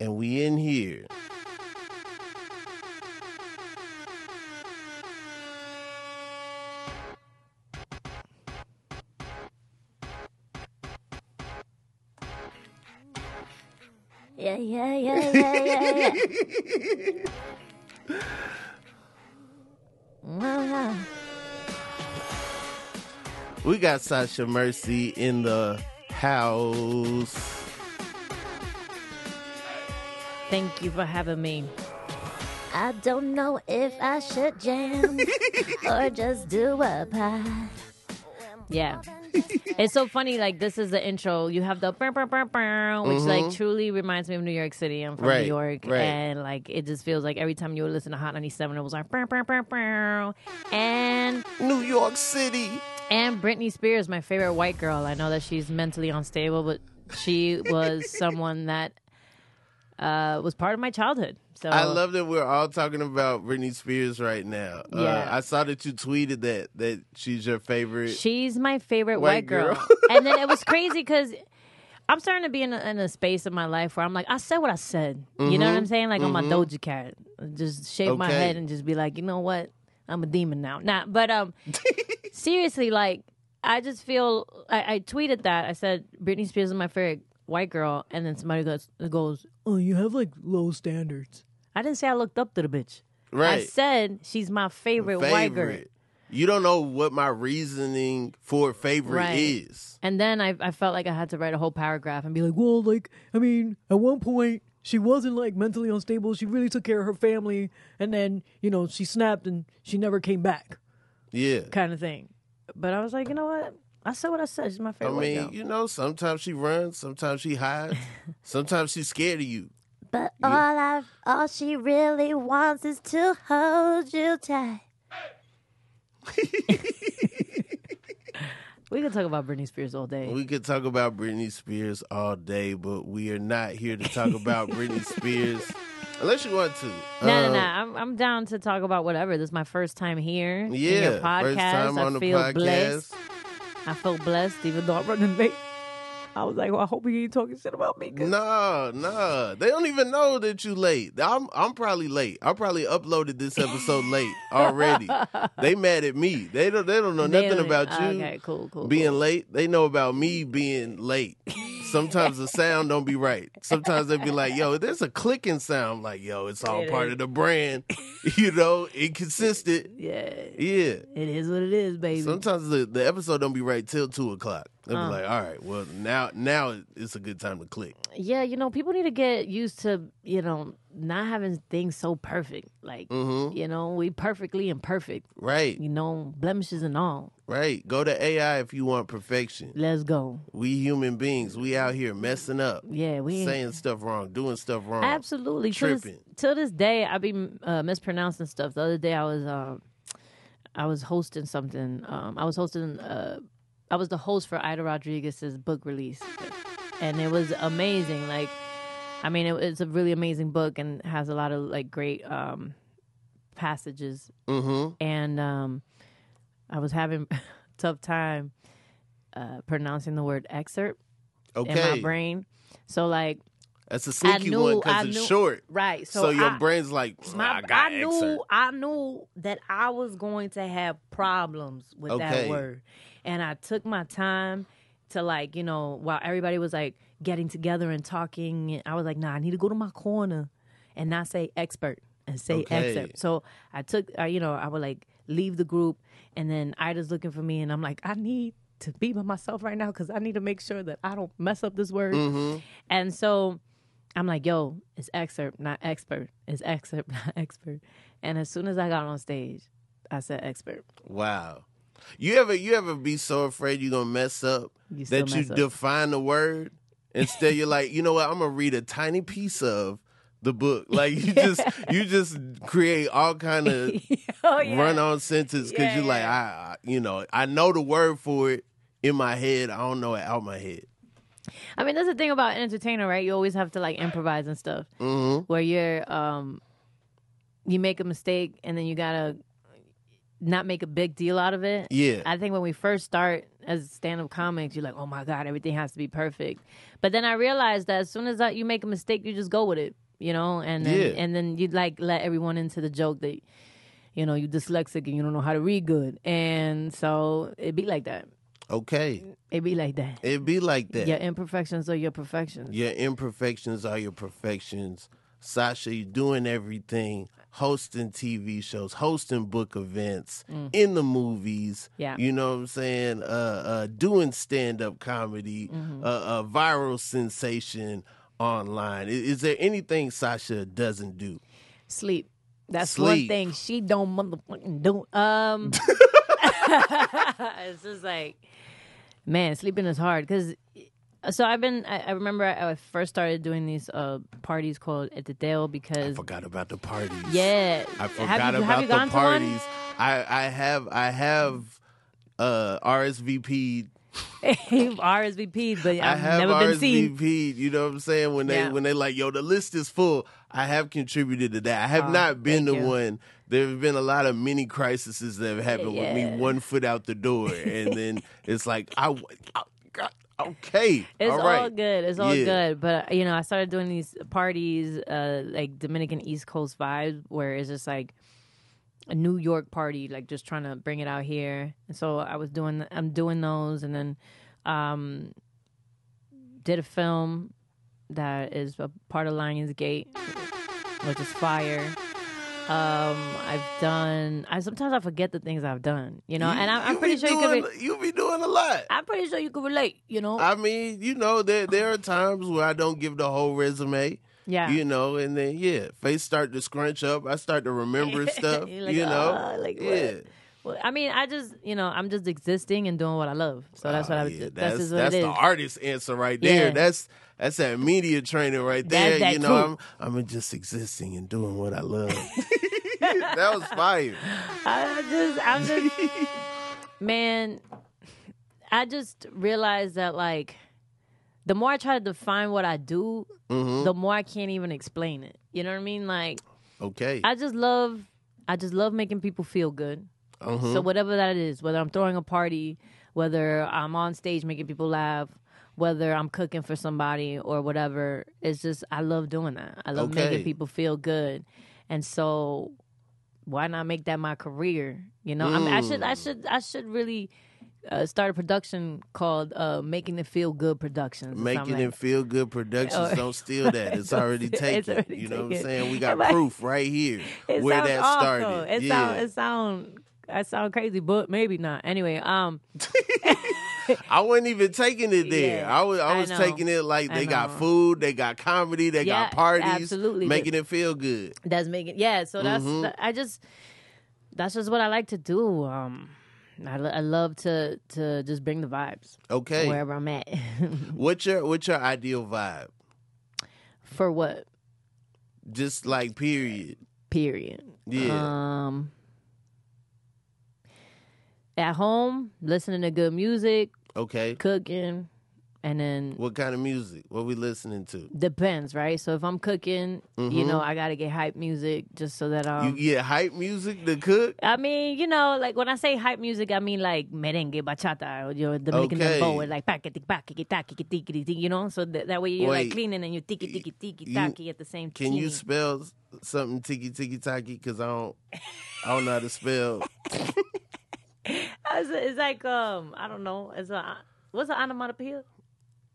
and we in here. Yeah, yeah, yeah, yeah, yeah, yeah. We got Sasha Merci in the house. Thank you for having me. I don't know if I should jam or just do a pie. Yeah. it's so funny. Like this is the intro. You have the burr, burr, burr, burr, which like truly reminds me of New York City. I'm from Mm-hmm. Right, New York, right. and like it just feels like every time you listen to Hot 97, it was like burr, burr, burr, burr. and New York City. and Britney Spears, my favorite white girl. I know that she's mentally unstable, but she was someone that uh, was part of my childhood. So I love that we're all talking about Britney Spears right now. Uh, Yeah. I saw that you tweeted that that she's your favorite. She's my favorite White white, girl. girl. and then it was crazy because I'm starting to be in a, in a space of my life where I'm like, I said what I said. You know what I'm saying? Like on my Doja Cat, just shake my Mm-hmm. Head and just be like, you know what? I'm a demon now. Nah, but um, seriously, like I just feel I, I tweeted that I said Britney Spears is my favorite white girl, and then somebody goes goes, oh, you have like low standards. I didn't say I looked up to the bitch. Right. I said she's my favorite, white girl. You don't know what my reasoning for favorite Right. is. And then I, I felt like I had to write a whole paragraph and be like, well, like, I mean, at one point, she wasn't like mentally unstable. She really took care of her family. And then, you know, she snapped and she never came back, Yeah. kind of thing. But I was like, you know what? I said what I said. She's my favorite. I mean, girl. you know, sometimes she runs, sometimes she hides, sometimes she's scared of you. But all I, all she really wants is to hold you tight. we could talk about Britney Spears all day. We could talk about Britney Spears all day, but we are not here to talk about Britney Spears unless you want to. No, no, Um, no. I'm, I'm down to talk about whatever. This is my first time here. in Yeah, your podcast. first time I on the feel podcast. blessed. I felt blessed, even though I'm running late. I was like, well, I hope he ain't talking shit about me. Nah, nah. they don't even know that you late. I'm I'm probably late. I probably uploaded this episode late already. They mad at me. They don't they don't know They nothing don't- about you Okay, cool, cool. being cool. late. They know about me being late. Sometimes the sound don't be right. Sometimes they be like, "Yo, there's a clicking sound." like, "Yo, it's all It part is. of the brand." you know, inconsistent. Yeah, Yeah. it is what it is, baby. Sometimes the, the episode don't be right till two o'clock. They'll Uh. be like, "All right, well now now it's a good time to click." yeah, you know, people need to get used to, you know, not having things so perfect. Like, Mm-hmm. you know, we perfectly imperfect. Right. You know, blemishes and all. Right. Go to AI if you want perfection. Let's go. We human beings, we out here messing up, Yeah, we saying stuff wrong, doing stuff wrong. Absolutely. This, Tripping. to this day, I be uh, mispronouncing stuff. The other day, I was um, I was hosting something. Um, I was hosting. Uh, I was the host for Ida Rodriguez's book release, and it was amazing. Like, I mean, it, it's a really amazing book and has a lot of like great um, passages. Mm-hmm. And um, I was having a tough time uh, pronouncing the word excerpt in my brain. So like. That's a sneaky knew- one because it's knew- short. Right. So, So, your I, brain's like, my, I got I knew excerpt. I knew that I was going to have problems with Okay. that word. And I took my time to like, you know, while everybody was like getting together and talking, I was like, nah, I need to go to my corner and not say expert and say Okay. excerpt. So I took, uh, you know, I would like leave the group and then Ida's looking for me and I'm like, I need to be by myself right now because I need to make sure that I don't mess up this word. Mm-hmm. And so I'm like, yo, it's excerpt, not expert. It's excerpt, not expert. And as soon as I got on stage, I said expert. Wow. You ever you ever be so afraid you're gonna mess up You that you up. define the word? Instead you're like, you know what, I'm gonna read a tiny piece of the book. Like you just you just create all kind of oh, yeah. run on sentence because Yeah, you're like, I, you know, I know the word for it in my head. I don't know it out my head. I mean, that's the thing about an entertainer, right? You always have to like improvise and stuff. Mm-hmm. Where you're, um, you make a mistake and then you gotta not make a big deal out of it. Yeah. I think when we first start as stand-up comics, you're like, oh my god, everything has to be perfect. But then I realized that as soon as that you make a mistake, you just go with it, you know, and then Yeah. and then you like let everyone into the joke that you know you're dyslexic and you don't know how to read good, and so it be like that. Okay. It be like that. It be like that. Your imperfections are your perfections. Your imperfections are your perfections. Sasha, you're doing everything, hosting TV shows, hosting book events, in the movies. Mm. Yeah. You know what I'm saying? Uh, uh, doing stand up comedy, Mm-hmm. uh, a viral sensation online. Is, is there anything Sasha doesn't do? Sleep. That's one thing she don't motherfucking do. Um, it's just like, man, sleeping is hard because. So I've been. I, I remember I, I first started doing these uh, parties called Eteteo because I Forgot about the parties. yeah, I Have forgot you- have about you the gone to one? parties. I, I have I have uh RSVP RSVP, but I I've have never been seen. You know what I'm saying? When they Yeah. when they like, yo, the list is full. I have contributed to that. I have Oh, not been thank you. one. There have been a lot of mini crises that have happened with me one foot out the door, and then it's like I, I got okay. It's all all, right. good. It's all Yeah. good. But you know, I started doing these parties, uh, like Dominican East Coast vibes, where it's just like a New York party, like just trying to bring it out here. And so I was doing, I'm doing those, and then um, did a film that is a part of Lionsgate, which is fire. Um, I've done. I sometimes I forget the things I've done, you know, and I'm, I'm pretty be sure you could. doing, Re- you be doing a lot. I'm pretty sure you could relate, you know. I mean, you know, there there are times where I don't give the whole resume. yeah, You know, and then yeah, face start to scrunch up. I start to remember stuff. Like, you know, "Ah," like, what? yeah. Well, I mean, I just, you know, I'm just existing and doing what I love. So that's what Oh, I. yeah, that's that's what that's it the artist answer right there. Yeah. That's that's that media training right there. you know. I'm I'm just existing and doing what I love. that was fire. I just, I'm just, man. I just realized that like, the more I try to define what I do, hmm the more I can't even explain it. You know what I mean? Like, Okay. I just love, I just love making people feel good. Mhm. So whatever that is, whether I'm throwing a party, whether I'm on stage making people laugh, whether I'm cooking for somebody or whatever, it's just I love doing that. I love Okay. making people feel good, and so why not make that my career? You know, I, mean, I should, I Mm. should, I should really. Uh, start a production called uh, "Making It Feel Good Productions." Making something it feel good productions. Don't steal that. It's already taken. you know what I'm saying? We got Like- proof right here where that awful. started. It yeah. sound, it sound, I sound crazy, but maybe not. Anyway, um, I wasn't even taking it there. Yeah, I was I I was know. taking it like I they got food, they got comedy, they Yeah, got parties, absolutely. making it feel good. that's making yeah so that's Mhm. that- i just that's just what i like to do um I, lo- I love to to just bring the vibes Okay. wherever i'm at What's your what's your ideal vibe? for what Just like period. period Yeah. um at home listening to good music Okay. cooking and then What kind of music? What we listening to? depends right so if i'm cooking you know i gotta get hype music just so that um you get hype music to cook? I mean, you know, like when I say hype music, I mean like merengue, bachata, or your Dominican Okay. dembow, and like packety packety tacky ticky you know, so that, that way you're Wait. like cleaning and you're tiki tiki tiki You- tacky at the same time. Can you spell something tiki tiki taki? Because I don't I don't know how to spell. It's, it's like um, I don't know, it's a what's an onomatopoeia?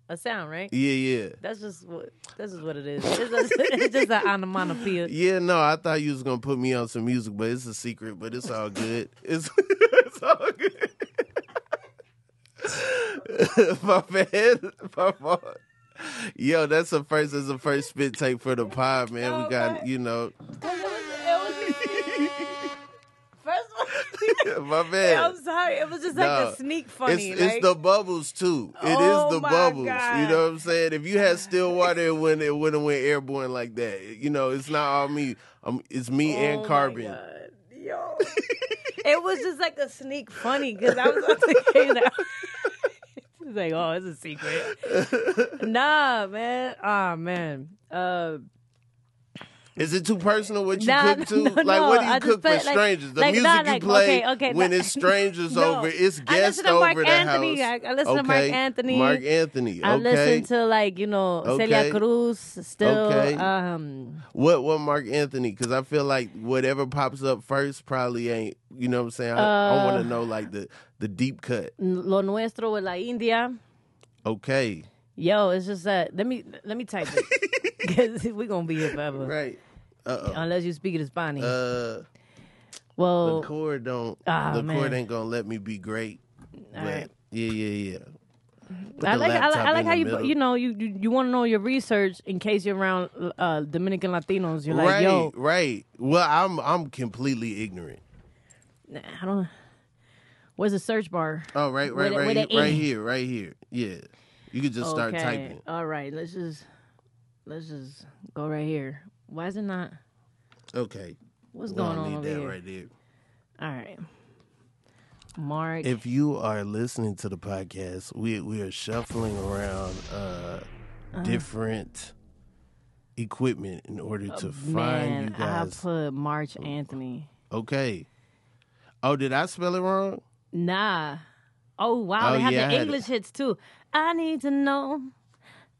A sound, right? Yeah, yeah. That's just what this is what it is. It's, just- it's just an onomatopoeia. Yeah, no, I thought you was gonna put me on some music, but it's a secret. But it's all good. It's it's all good. my bad, my fault. Yo, that's the first. That's the first spit take for the pod, man. we got Okay. you know, my I'm sorry, it was just like No, a sneak funny. It's, like, it's the bubbles too. It is Oh the my bubbles. God. You know what I'm saying? If you had still water, it wouldn't it wouldn't went airborne like that. You know, it's not all me. Um, it's me Oh and carbon. Yo. it was just like a sneak funny because I was say that. It's like, oh, it's a secret. nah, man. Ah, man. Uh, Is it too personal what you Nah, cook to? no, like, no, what do you I cook for like- strangers? The like, music nah, you like, play okay, okay, when nah. it's strangers over, it's guests to Mark over the Anthony. house. I- I listen to. Marc Anthony. Marc Anthony. I listen to like you know Celia Cruz still. Okay. Um, What what Marc Anthony? Because I feel like whatever pops up first probably ain't. You know what I'm saying? I, I want Uh, to know like the the deep cut. Lo Nuestro with La India. Okay, Yo, it's just that. Let me let me type it because we're gonna be here forever right. Uh unless you speak it oh. Uh, well, the chord don't. Ah, the chord man. ain't gonna let me be great. Right. yeah, yeah, yeah. I like, I like I like how you middle. you know you you, you want to know your research in case you're around uh, Dominican Latinos. You're like, right, yo, right. Well, I'm I'm completely ignorant. nah, I don't. Where's the search bar? Oh, right, right, a- right, right here, right here. Yeah, you could just start typing. All right, let's just let's just go right here. Why is it not? Okay, What's we going don't on need over that here? right there. All right, Mark. If you are listening to the podcast, we we are shuffling around uh, Uh-huh. different equipment in order to find man, you guys. I put March Anthony. Okay. Oh, did I spell it wrong? Nah. Oh wow, Oh, they have yeah, the English hits too. I need to know.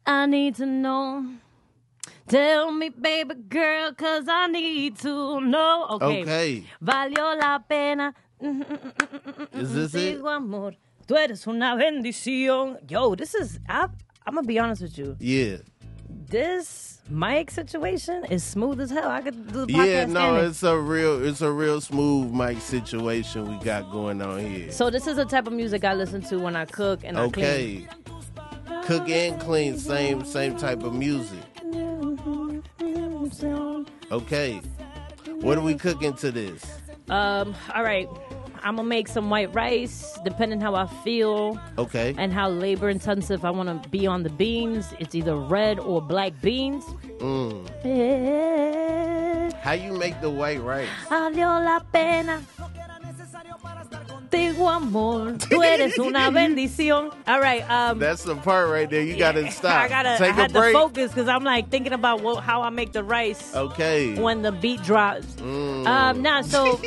I need to know. Tell me, baby girl, cause I need to know. Okay. Okay. Valió la pena. Is this it? Digo amor, tú eres una bendición. Yo, this is. I, I'm gonna be honest with you. Yeah. This mic situation is smooth as hell. I could do the podcast. Yeah, no, standing. it's a real it's a real smooth mic situation we got going on here. So this is the type of music I listen to when I cook and I clean. Okay. Cook and clean, same same type of music. Okay. What are we cooking to this? Um, all right. I'm gonna make some white rice, depending how I feel Okay. and how labor intensive I want to be on the beans. It's either red or black beans. Mm. Eh, How you make the white rice? Valió la pena. Contigo, amor. Tú eres una bendición. All right. Um, That's the part right there. You gotta stop. I gotta. Take I had to focus because I'm like thinking about what, how I make the rice Okay. when the beat drops. Mm. Um, now, so,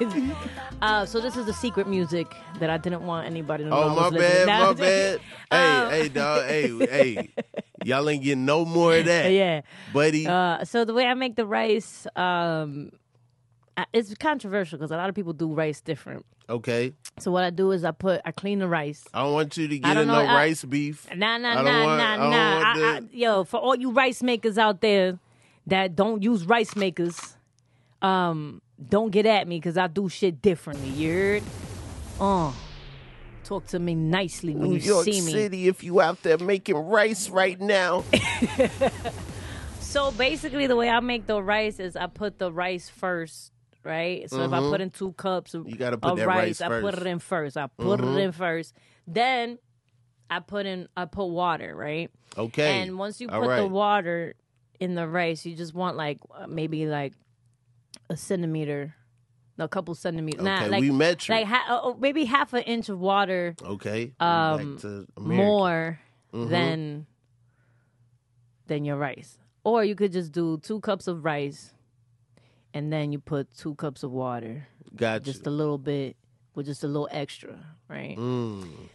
uh, so this is the secret music that I didn't want anybody to know. Oh my bad, my bad. Hey, Um, hey, dog. Hey, hey. Y'all ain't getting no more of that. yeah. Buddy. Uh, so the way I make the rice, um, it's controversial because a lot of people do rice different. okay. So what I do is I put, I clean the rice. I don't want you to get in no I- rice beef. Nah, nah, nah, nah, nah. want I, I, the- yo, for all you rice makers out there that don't use rice makers, um, don't get at me because I do shit differently. You heard? Uh, talk to me nicely when New you York see me. City, if you out there making rice right now. So basically, the way I make the rice is I put the rice first, right? So if I put in two cups of, Mm-hmm. You gotta put of rice, rice I put. Mm-hmm. it in first. I put it in first. Then I put in I put water, right? Okay. And once you All put the water in the rice, you just want like uh, maybe like a centimeter, a couple centimeters. nah, Okay, like we metric. like ha- uh, uh, maybe half an inch of water Okay. um, Back to American. more Mhm. than than your rice. Or you could just do two cups of rice, and then you put two cups of water, Got just a little bit with just a little extra, right? Mm.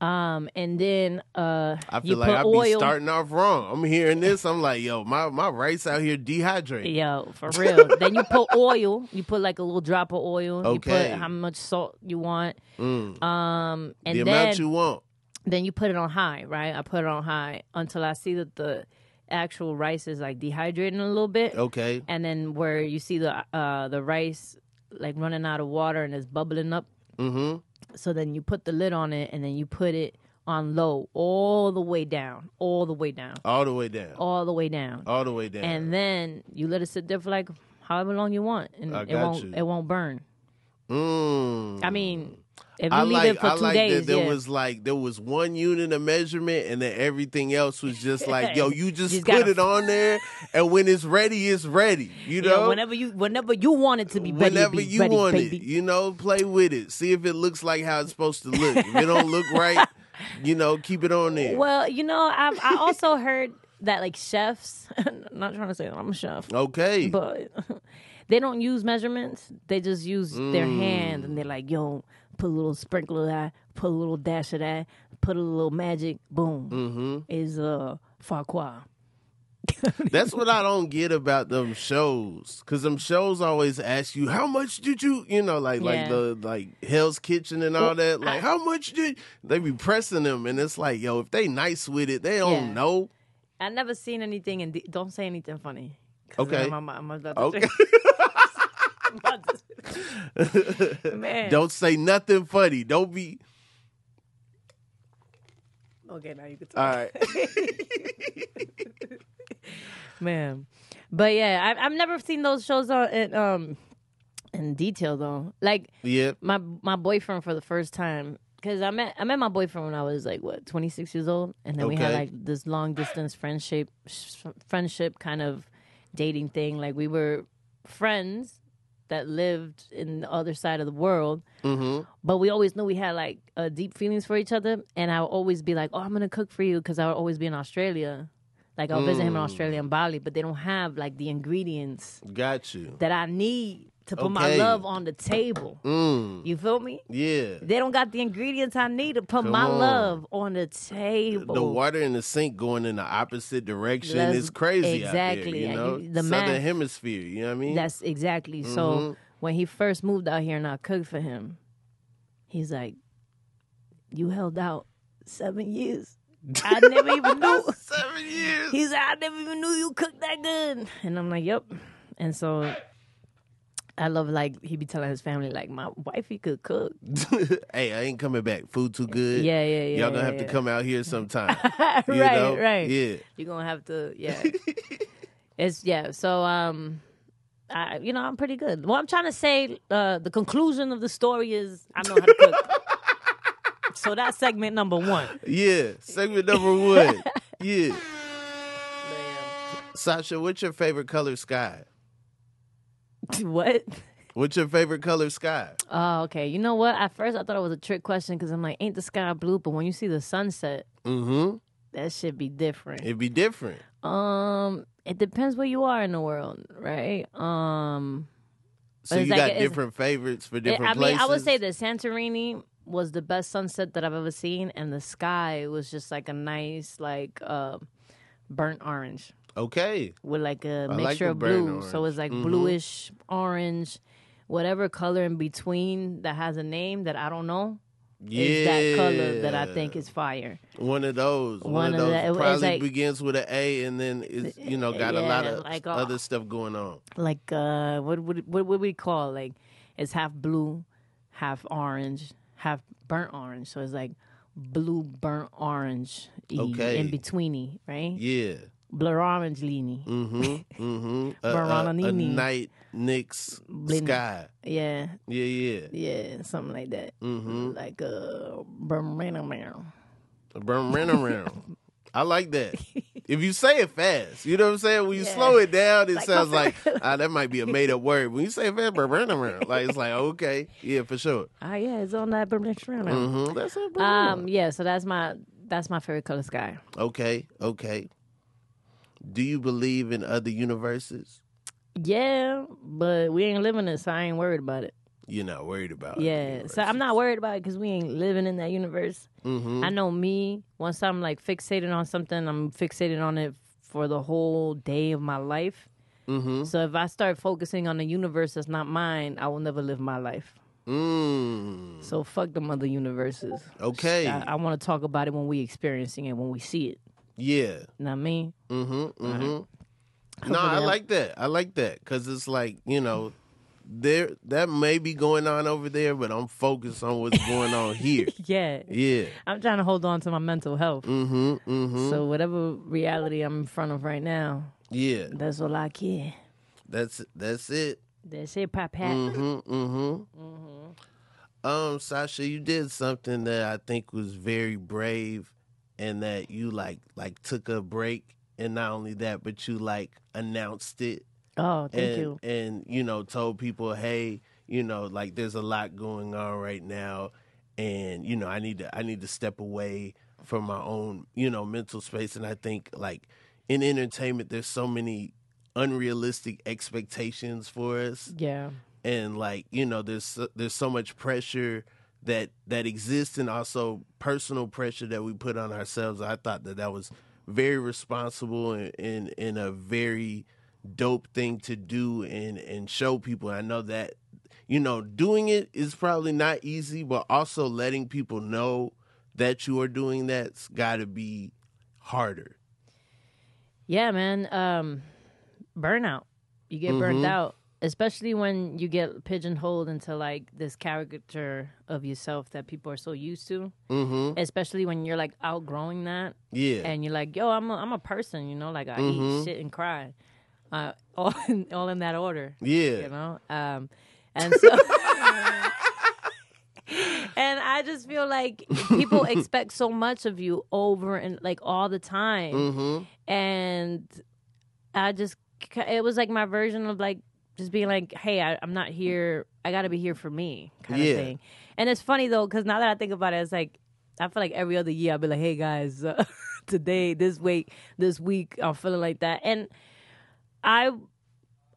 Um, and then uh, I you feel like I oil. be starting off wrong. I'm hearing this. I'm like, yo, my, my rice out here dehydrated. Yo, for real. then you put oil. You put like a little drop of oil. You Okay. put how much salt you want. Mm. Um, and the then amount you want. then you put it on high, right? I put it on high until I see that the actual rice is like dehydrating a little bit. Okay. And then where you see the uh the rice like running out of water and it's bubbling up. Mm-hmm. So then you put the lid on it and then you put it on low all the way down, all the way down, All the way down. all the way down. All the way down. And then you let it sit there for like however long you want, and it won't you. it won't burn. mm. I mean, if I like, I like days, that there yeah. was like there was one unit of measurement and then everything else was just like, yo, you just, Just put gotta- it on there and when it's ready, it's ready. You Yeah, know? whenever you whenever you want it to be ready, Whenever be you ready, want baby. it, you know, play with it. See if it looks like how it's supposed to look. If it don't look right, you know, keep it on there. Well, you know, I I also heard that like chefs. I'm not trying to say that I'm a chef, Okay. but they don't use measurements. They just use their Mm. hand, and they're like, "Yo, put a little sprinkle of that, put a little dash of that, put a little magic, boom, mm-hmm. is uh Farquhar." That's what I don't get about them shows. Cause them shows always ask you, how much did you, you know, like like Yeah. the like Hell's Kitchen and all Well, that. Like, I- how much did they be pressing them? And it's like, yo, if they nice with it, they don't Yeah. know. I never seen anything, and don't say anything funny. Okay. I'm, I'm, I'm about to Okay. I'm about to- Man. Don't say nothing funny. Don't be Okay, now you can talk. all right. man. But yeah, I've, I've never seen those shows on in, um in detail though. Like yeah. my my boyfriend for the first time because I met I met my boyfriend when I was like what 26 years old, and then we had like this long distance friendship friendship kind of dating thing. Like we were friends that lived in the other side of the world, Mm-hmm. but we always knew we had like uh, deep feelings for each other. And I would always be like, "Oh, I'm gonna cook for you," because I would always be in Australia. Like I'll visit him in Mm. Australia and Bali, but they don't have like the ingredients Got you. that I need to put my love on the table. Mm. You feel me? Yeah. They don't got the ingredients I need to put Come my on. love on the table. The water in the sink going in the opposite direction is crazy out there. exactly. You know, the southern math- hemisphere. You know what I mean? That's exactly. So Mhm. when he first moved out here and I cooked for him, he's like, "You held out seven years. I never even knew." seven years. He's like, "I never even knew you cooked that good." And I'm like, "Yep." And so. I love like he be telling his family like my wifey could cook. hey, I ain't coming back. Food too good. Yeah, yeah, yeah. Y'all gonna yeah, have yeah. to come out here sometime. right, you know? right. Yeah. You're gonna have to, yeah. it's yeah. So um, I you know I'm pretty good. What I'm trying to say, uh, the conclusion of the story is I know how to cook. so that's segment number one. Yeah. Segment number one. yeah. Sasha, what's your favorite color sky? what? What's your favorite color sky? Oh, okay. You know what? At first I thought it was a trick question because I'm like, ain't the sky blue? But when you see the sunset, Mm-hmm. that should be different. It'd be different. Um, it depends where you are in the world, right? Um. So you like got different favorites for It- different I mean. I would say that Santorini was the best sunset that I've ever seen, and the sky was just like a nice, like uh, burnt orange Okay. with like a mixture the of blue. So it's like Mhm. bluish, orange, whatever color in between that has a name that I don't know Yeah. is that color that I think is fire. one of those. One, One of those that- probably like- begins with an A and then it's you know got a lot of like, uh, other stuff going on. Like uh, what would what would we call like? It's half blue, half orange, half burnt orange. So it's like blue burnt orange Okay. in betweeny, right? Yeah. Orange. Mm-hmm. Mm-hmm. a, a, a night Knicks Blin- sky. Yeah, Yeah, yeah. yeah, something like that. Mm-hmm. Like uh, Bermuda. Burn around. I like that. If you say it fast, you know what I'm saying? When you Yeah. slow it down, it Like sounds like ah, that might be a made up word. When you say it fast, around, like it's like okay, yeah, for sure. Ah, yeah, it's on that Bermuda. Mm-hmm. That's it. Um, yeah. So that's my that's my favorite color sky. Okay, okay. Do you believe in other universes? Yeah, but we ain't living it, so I ain't worried about it. You're not worried about. other Yeah, so I'm not worried about it because we ain't living in that universe. Mm-hmm. I know me. Once I'm like fixated on something, I'm fixated on it for the whole day of my life. Mm-hmm. So if I start focusing on a universe that's not mine, I will never live my life. Mm. So fuck them other universes. Okay. I, I want to talk about it when we experiencing it, when we see it. Yeah. Know I mean? Mm-hmm. Mm-hmm. No, I like that. I like that because it's like you know, there that may be going on over there, but I'm focused on what's going on here. Yeah. Yeah. I'm trying to hold on to my mental health. Mm-hmm. Mm-hmm. So whatever reality I'm in front of right now, yeah. that's all I care. That's that's it. That's it, Papa. Mm-hmm. Mm-hmm. Um, Sasha, you did something that I think was very brave, and that you like like took a break, and not only that, but you like announced it. Oh, thank and, you. And you know, told people, hey, you know, like there's a lot going on right now, and you know, I need to I need to step away from my own, you know, mental space. And I think like in entertainment, there's so many unrealistic expectations for us, Yeah. and like you know, there's there's so much pressure that that exists, and also personal pressure that we put on ourselves. I thought that that was very responsible and and, and a very dope thing to do and and show people. I know that you know doing it is probably not easy, but also letting people know that you are doing that's got to be harder. Yeah, man. Um, burnout. You get burned Mhm. out, especially when you get pigeonholed into like this caricature of yourself that people are so used to. Mm-hmm. Especially when you're like outgrowing that, Yeah. and you're like, "Yo, I'm a, I'm a person," you know, like I Mhm. eat shit and cry, uh, all in, all in that order. yeah. you know um and so and i just feel like people expect so much of you over and like all the time Mm-hmm. and i just it was like my version of like just being like hey I, i'm not here i gotta be here for me kind Yeah. of thing and it's funny though because now that i think about it it's like i feel like every other year i'll be like hey guys uh, today this week this week i'm feeling like that and i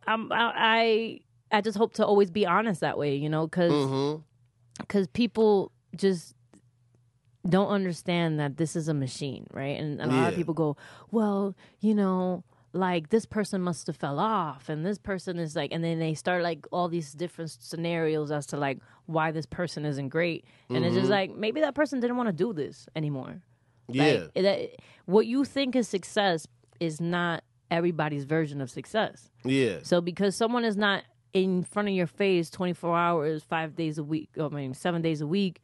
i'm i i, just hope to always be honest that way you know because Mm-hmm. because people just don't understand that this is a machine, right? And, and a lot of people go, well, you know, like this person must have fell off, and this person is like, and then they start like all these different scenarios as to like why this person isn't great, and it's just mm-hmm. like maybe that person didn't want to do this anymore. Yeah. Like, that, what you think is success is not everybody's version of success. yeah. So because someone is not in front of your face 24 hours, five days a week, I mean, seven days a week,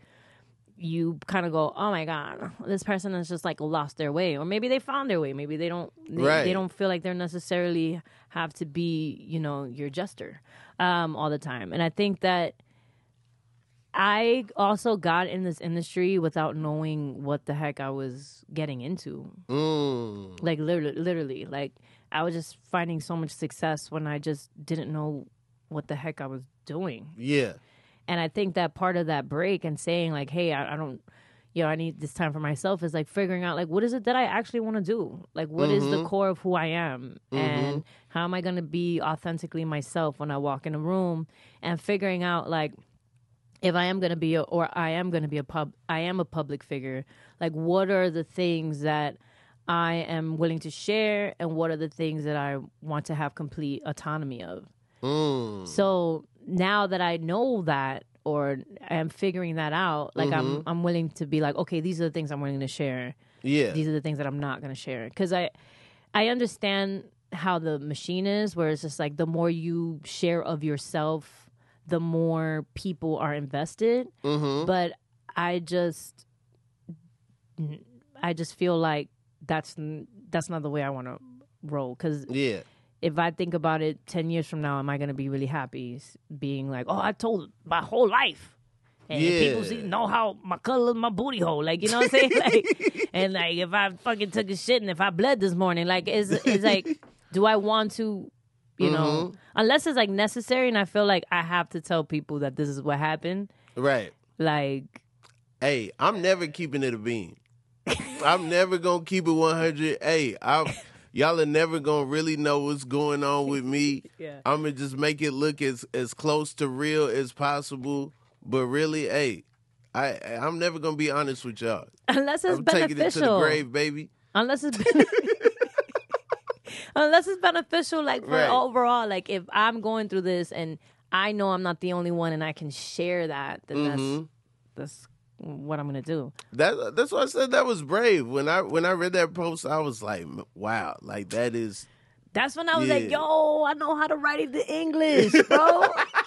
you kind of go, oh my God, this person has just like lost their way. Or maybe they found their way. Maybe they don't, they, Right. they don't feel like they're necessarily have to be, you know, your jester um, all the time. And I think that I also got in this industry without knowing what the heck I was getting into Mm. like literally, literally like i was just finding so much success when i just didn't know what the heck i was doing Yeah. And i think that part of that break and saying like hey i, I don't you know i need this time for myself is like figuring out like what is it that i actually want to do? Like what is the core of who i am? And how am i going to be authentically myself when i walk in a room? And figuring out like if I am going to be a, or I am going to be a pub I am a public figure like what are the things that I am willing to share? And what are the things that I want to have complete autonomy of? Mm. so now that I know that or I'm figuring that out like I'm I'm willing to be like okay these are the things I'm willing to share Yeah. these are the things that I'm not going to share because I I understand how the machine is where it's just like the more you share of yourself the more people are invested Mm-hmm. but I just I just feel like that's that's not the way I want to roll cuz Yeah. If I think about it 10 years from now am I going to be really happy being like oh I told my whole life and people see, know how my color my booty hole like you know what I'm saying like and like if I fucking took a shit and if I bled this morning like it's, it's like do I want to you know mm-hmm. unless it's like necessary and I feel like I have to tell people that this is what happened Right. like Hey, I'm never keeping it a bean. I'm never gonna keep it 100. Hey, I y'all are never gonna really know what's going on with me. Yeah. I'm gonna just make it look as as close to real as possible. But really, hey, I I'm never gonna be honest with y'all. unless it's I'm taking it to the beneficial grave, baby. unless it's ben- unless it's beneficial like for Right. overall like if i'm going through this and i know i'm not the only one and i can share that then Mhm. that's that's what i'm gonna do That that's why I said that was brave. When I when I read that post, I was like, wow, like that is that's when i was like yo i know how to write it in english bro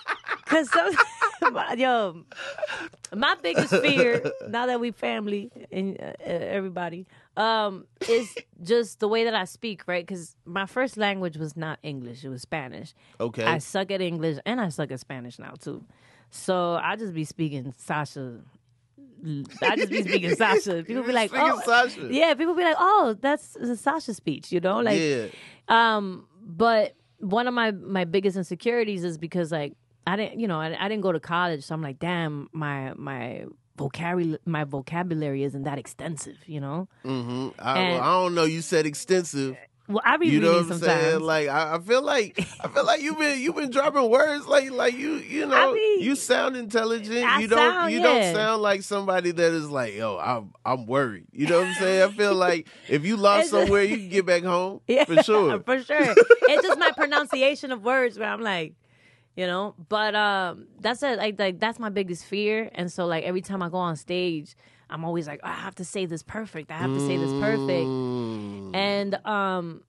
because yo my biggest fear now that we family and uh, everybody um is just the way that i speak right because my first language was not english it was spanish okay. I suck at English and I suck at Spanish now too. So I just be speaking Sasha. I just be speaking Sasha. People be like, oh, Sasha. yeah. People be like, oh, that's a Sasha speech, you know, like, yeah. um. But one of my my biggest insecurities is because like I didn't, you know, I, I didn't go to college, so I'm like, damn, my my vocabulary my vocabulary isn't that extensive, you know. Mm-hmm. I, And- I don't know. You said extensive. Well, I be You know what I'm sometimes. saying? Like I, I feel like I feel like you've been you've been dropping words like like you you know I mean, you sound intelligent. I you don't sound- you yeah. don't sound like somebody that is like yo I'm I'm worried. You know what I'm saying? I feel like if you lost somewhere, you can get back home Yeah, for sure. for sure. It's just my pronunciation of words where I'm like, you know. But um, that's it. Like, like that's my biggest fear. And so like every time I go on stage, I'm always like, "Oh, I have to say this perfect. I have to say this perfect. Mm. And um,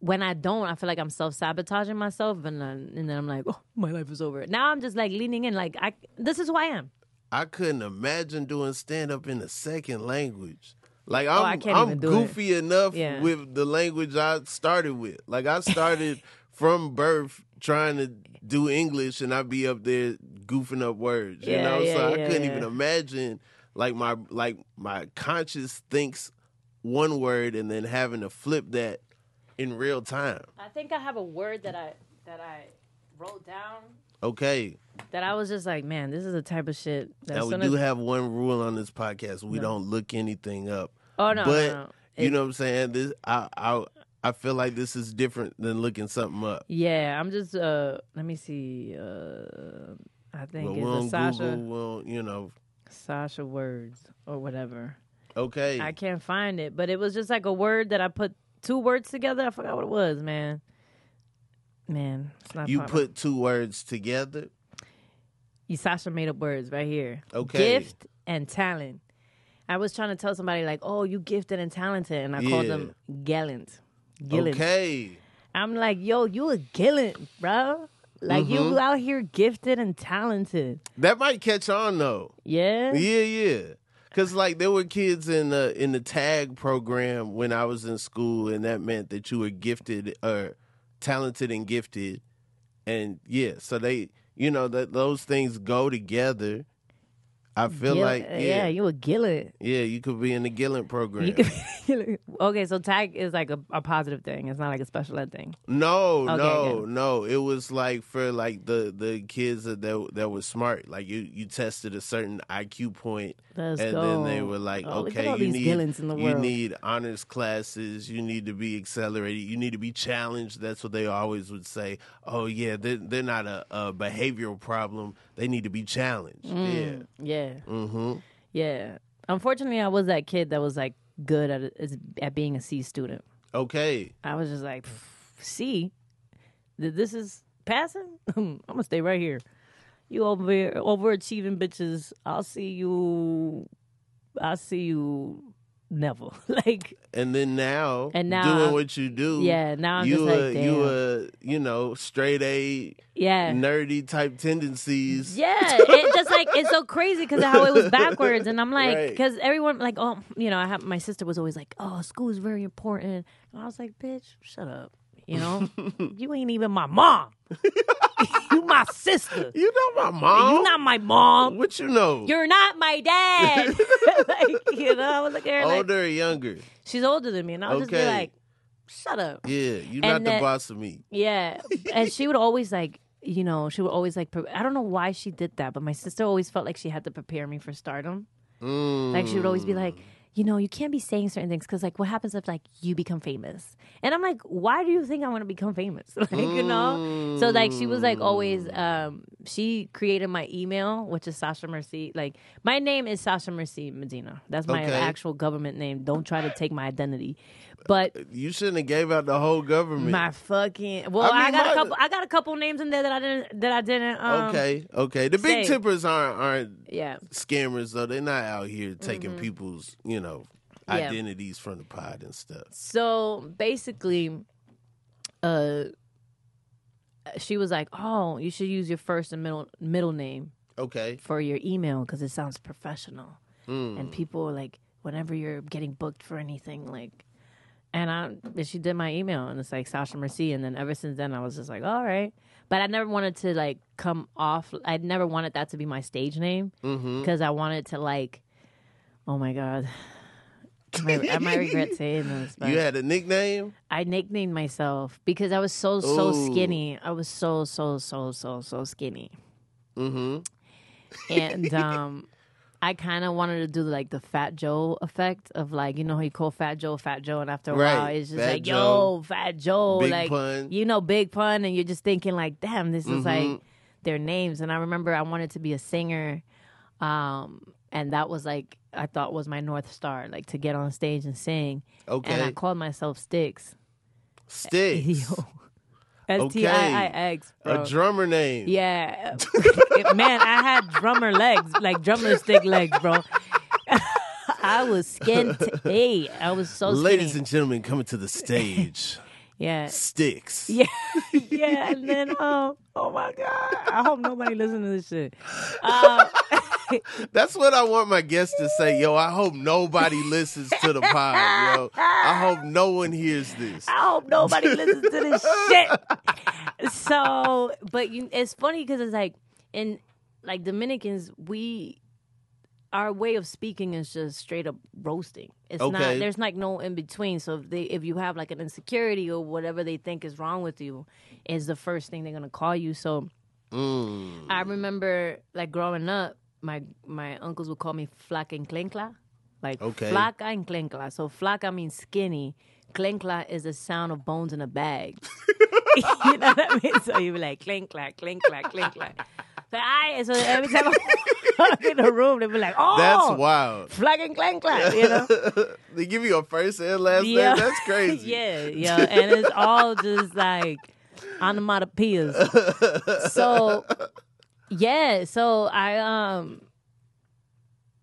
when I don't, I feel like I'm self sabotaging myself, and then and then I'm like, oh, my life is over. Now I'm just like leaning in, like I this is who I am. I couldn't imagine doing stand up in a second language. Like Oh, I'm, can't I'm goofy enough Yeah. with the language I started with. Like I started from birth trying to do English, and I'd be up there goofing up words. you Yeah, know, yeah, so I couldn't even imagine like my like my conscious thinks one word and then having to flip that in real time. I think I have a word that I that I wrote down Okay, that I was just like, man, this is the type of shit that now we do have one rule on this podcast: we don't look anything up. Oh no, but no, no. you know what I'm saying. This I I I feel like this is different than looking something up. Yeah, I'm just uh let me see. Uh I think But we it's a on Sasha Google, well, you know. Sasha words or whatever. Okay, I can't find it, but it was just like a word that I put two words together. I forgot what it was, man. Man, it's not you put two words together. you Sasha made up words right here. Okay. Gift and talent. I was trying to tell somebody like, "Oh, you gifted and talented," and I called them gallant. Gillant. Okay, I'm like, "Yo, you a gallant, bro." Like Mm-hmm. you out here gifted and talented. that might catch on though. Yeah. Yeah, yeah. Cause like there were kids in the in the tag program when I was in school, and that meant that you were gifted or talented and gifted, and yeah, so they you know that those things go together. I feel Gill- like yeah, yeah, you a Gillet. yeah, you could be in the Gillen program. You could be, okay, so tag is like a, a positive thing. It's not like a special ed thing. No, Okay, no, good. no. It was like for like the the kids that that, that were smart. Like you you tested a certain IQ point, Let's and then they were like, Oh, look at okay, all you these need Gillens in the you world. need honors classes. You need to be accelerated. You need to be challenged. That's what they always would say. Oh yeah, they're they're not a, a behavioral problem. They need to be challenged. Mm. Yeah. Yeah. Mm-hmm. Yeah. Unfortunately, I was that kid that was like good at at being a C student. Okay. I was just like, "Pff, C, Th- this is passing. I'm gonna stay right here. You over overachieving bitches. I'll see you. I'll see you. Never. like And then now, And now doing I'm- what you do, yeah. Now I'm you just like, uh, damn. you uh, you know, straight A yeah. nerdy type tendencies. Yeah, it just like it's so crazy because how it was backwards, and I'm like, Right. because everyone like, oh, you know, I have my sister was always like, oh, school is very important, and I was like, bitch, shut up, you know, you ain't even my mom, you my sister, You know my mom. you not my mom, What you know? you're not my dad, like you know, I was looking at her like older or younger? she's older than me, and I was just be like, shut up, Yeah, you not the boss of me. yeah, and she would always like, you know, she would always like, pre- I don't know why she did that, but my sister always felt like she had to prepare me for stardom. Mm. Like she would always be like, you know, you can't be saying certain things because like what happens if like you become famous? And I'm like, why do you think I want to become famous? like you know. So like she was like always. Um, she created my email, which is Sasha Merci. Like my name is Sasha Merci Medina. That's my Okay. actual government name. Don't try to take my identity. But you shouldn't have gave out the whole government. my fucking well, I I, got my- a couple. I got a couple names in there that I didn't. That I didn't. Um, okay, okay. The big say. tippers aren't aren't Yeah. scammers though. They're not out here taking people's you know Mm-hmm. Yeah. identities from the pod and stuff. So basically, uh, she was like, "Oh, you should use your first and middle middle name Okay. for your email because it sounds professional." Mm. And people are like, whenever you're getting booked for anything, like, and I, and she did my email, and it's like Sasha Merci, and then ever since then, I was just like, all right. But I never wanted to like come off. I never wanted that to be my stage name Mm-hmm. because I wanted to like, oh my god. I might, I might regret saying this, but You had a nickname. I nicknamed myself because I was so so Ooh. skinny. I was so so so so so skinny, Mm-hmm. and um, I kind of wanted to do like the Fat Joe effect of like you know how you call Fat Joe Fat Joe, and after a Right. while it's just Fat like Joe, yo Fat Joe, Big like Pun. you know Big Pun, and you're just thinking like damn, this is like Mhm. their names. And I remember I wanted to be a singer, um, and that was like I thought was my north star, like to get on stage and sing. Okay. And I called myself Sticks. Sticks. Yo. S T I I X. A drummer name. Yeah, man, I had drummer legs, like drummer stick legs, bro. I was skinty. I was so skinny. Ladies and gentlemen, coming to the stage. yeah, Sticks. yeah, yeah. And then, um, oh my god, I hope nobody listens to this shit. Um, That's what I want my guests to say. Yo, I hope nobody listens to the pod, yo. I hope no one hears this. I hope nobody listens to this shit. So, but you, it's funny because it's like in like Dominicans, we our way of speaking is just straight up roasting. It's not there's like no in between. So if they if you have like an insecurity or whatever they think is wrong with you, is the first thing they're gonna call you. So Mm. I remember like growing up, my my uncles would call me flaca and clinkla. Like Okay. flaca and clinkla. So flaca means skinny. Clinkla is the sound of bones in a bag. you know what I mean? So you be like clink clack, clink clack, clink clack. So I so every time I walk in the room, they be like, oh That's wild. Flag and clank clack, you know? they give you a first and last Yeah. name? That's crazy. yeah, yeah. And it's all just like onomatopoeias. So yeah, so I um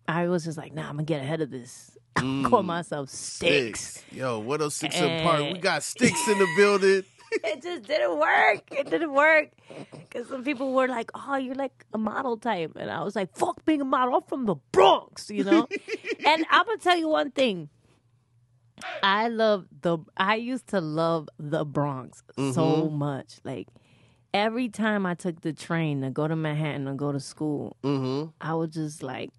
I was just like, nah, I'm gonna get ahead of this. Call myself Sticks. Sticks. Yo, 106 Park. Eh. We got sticks in the building. It just didn't work. It didn't work. Because some people were like, oh, you're like a model type. And I was like, fuck being a model. I'm from the Bronx, you know? and I'm going to tell you one thing. I love the, I used to love the Bronx so much. Like, every time I took the train to go to Manhattan or go to school, Mm-hmm. I would just like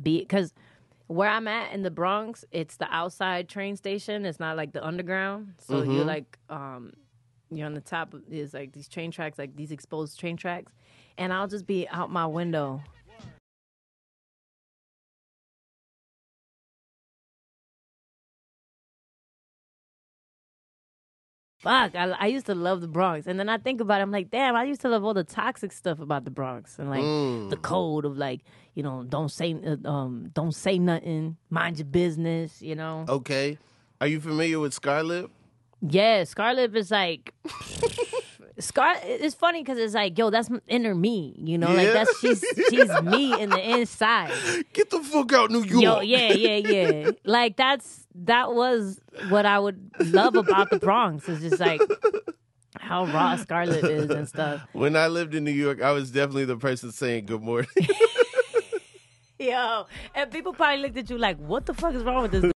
be because where I'm at in the Bronx, it's the outside train station. It's not like the underground. So you're like um you're on the top of is like these train tracks, like these exposed train tracks. And I'll just be out my window. Fuck, I, I used to love the Bronx. And then I think about it, I'm like, damn, I used to love all the toxic stuff about the Bronx and like Mm. the code of like, you know, don't say uh, um don't say nothing, mind your business, you know. Okay. Are you familiar with Scarlett? Yeah, Scarlett is like Scar. It's funny because it's like, yo, that's inner me, you know, like Yeah. that's she's she's me in the inside. Get the fuck out, New York. Yo, yeah, yeah, yeah. like that's that was what I would love about the Bronx. Is just like how raw Scarlett is and stuff. When I lived in New York, I was definitely the person saying good morning. Yo, and people probably looked at you like, what the fuck is wrong with this?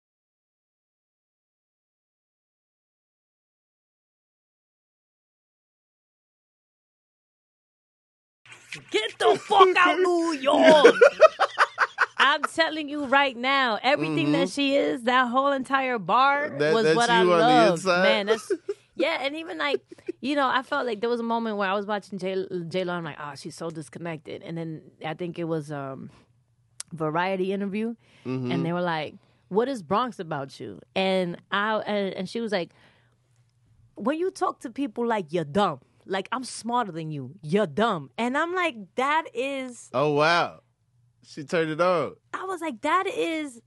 Get the fuck out, New York. I'm telling you right now, everything that she is, that whole entire bar Mm-hmm. That- was that's what I on loved. Man, that's yeah, and even like, you know, I felt like there was a moment where I was watching J J Lo, I'm like, oh, she's so disconnected. And then I think it was um variety interview Mm-hmm. and they were like, What is Bronx about you? And I and, and she was like, When you talk to people like you're dumb, like I'm smarter than you, you're dumb. And I'm like, that is oh wow. She turned it on. I was like, that is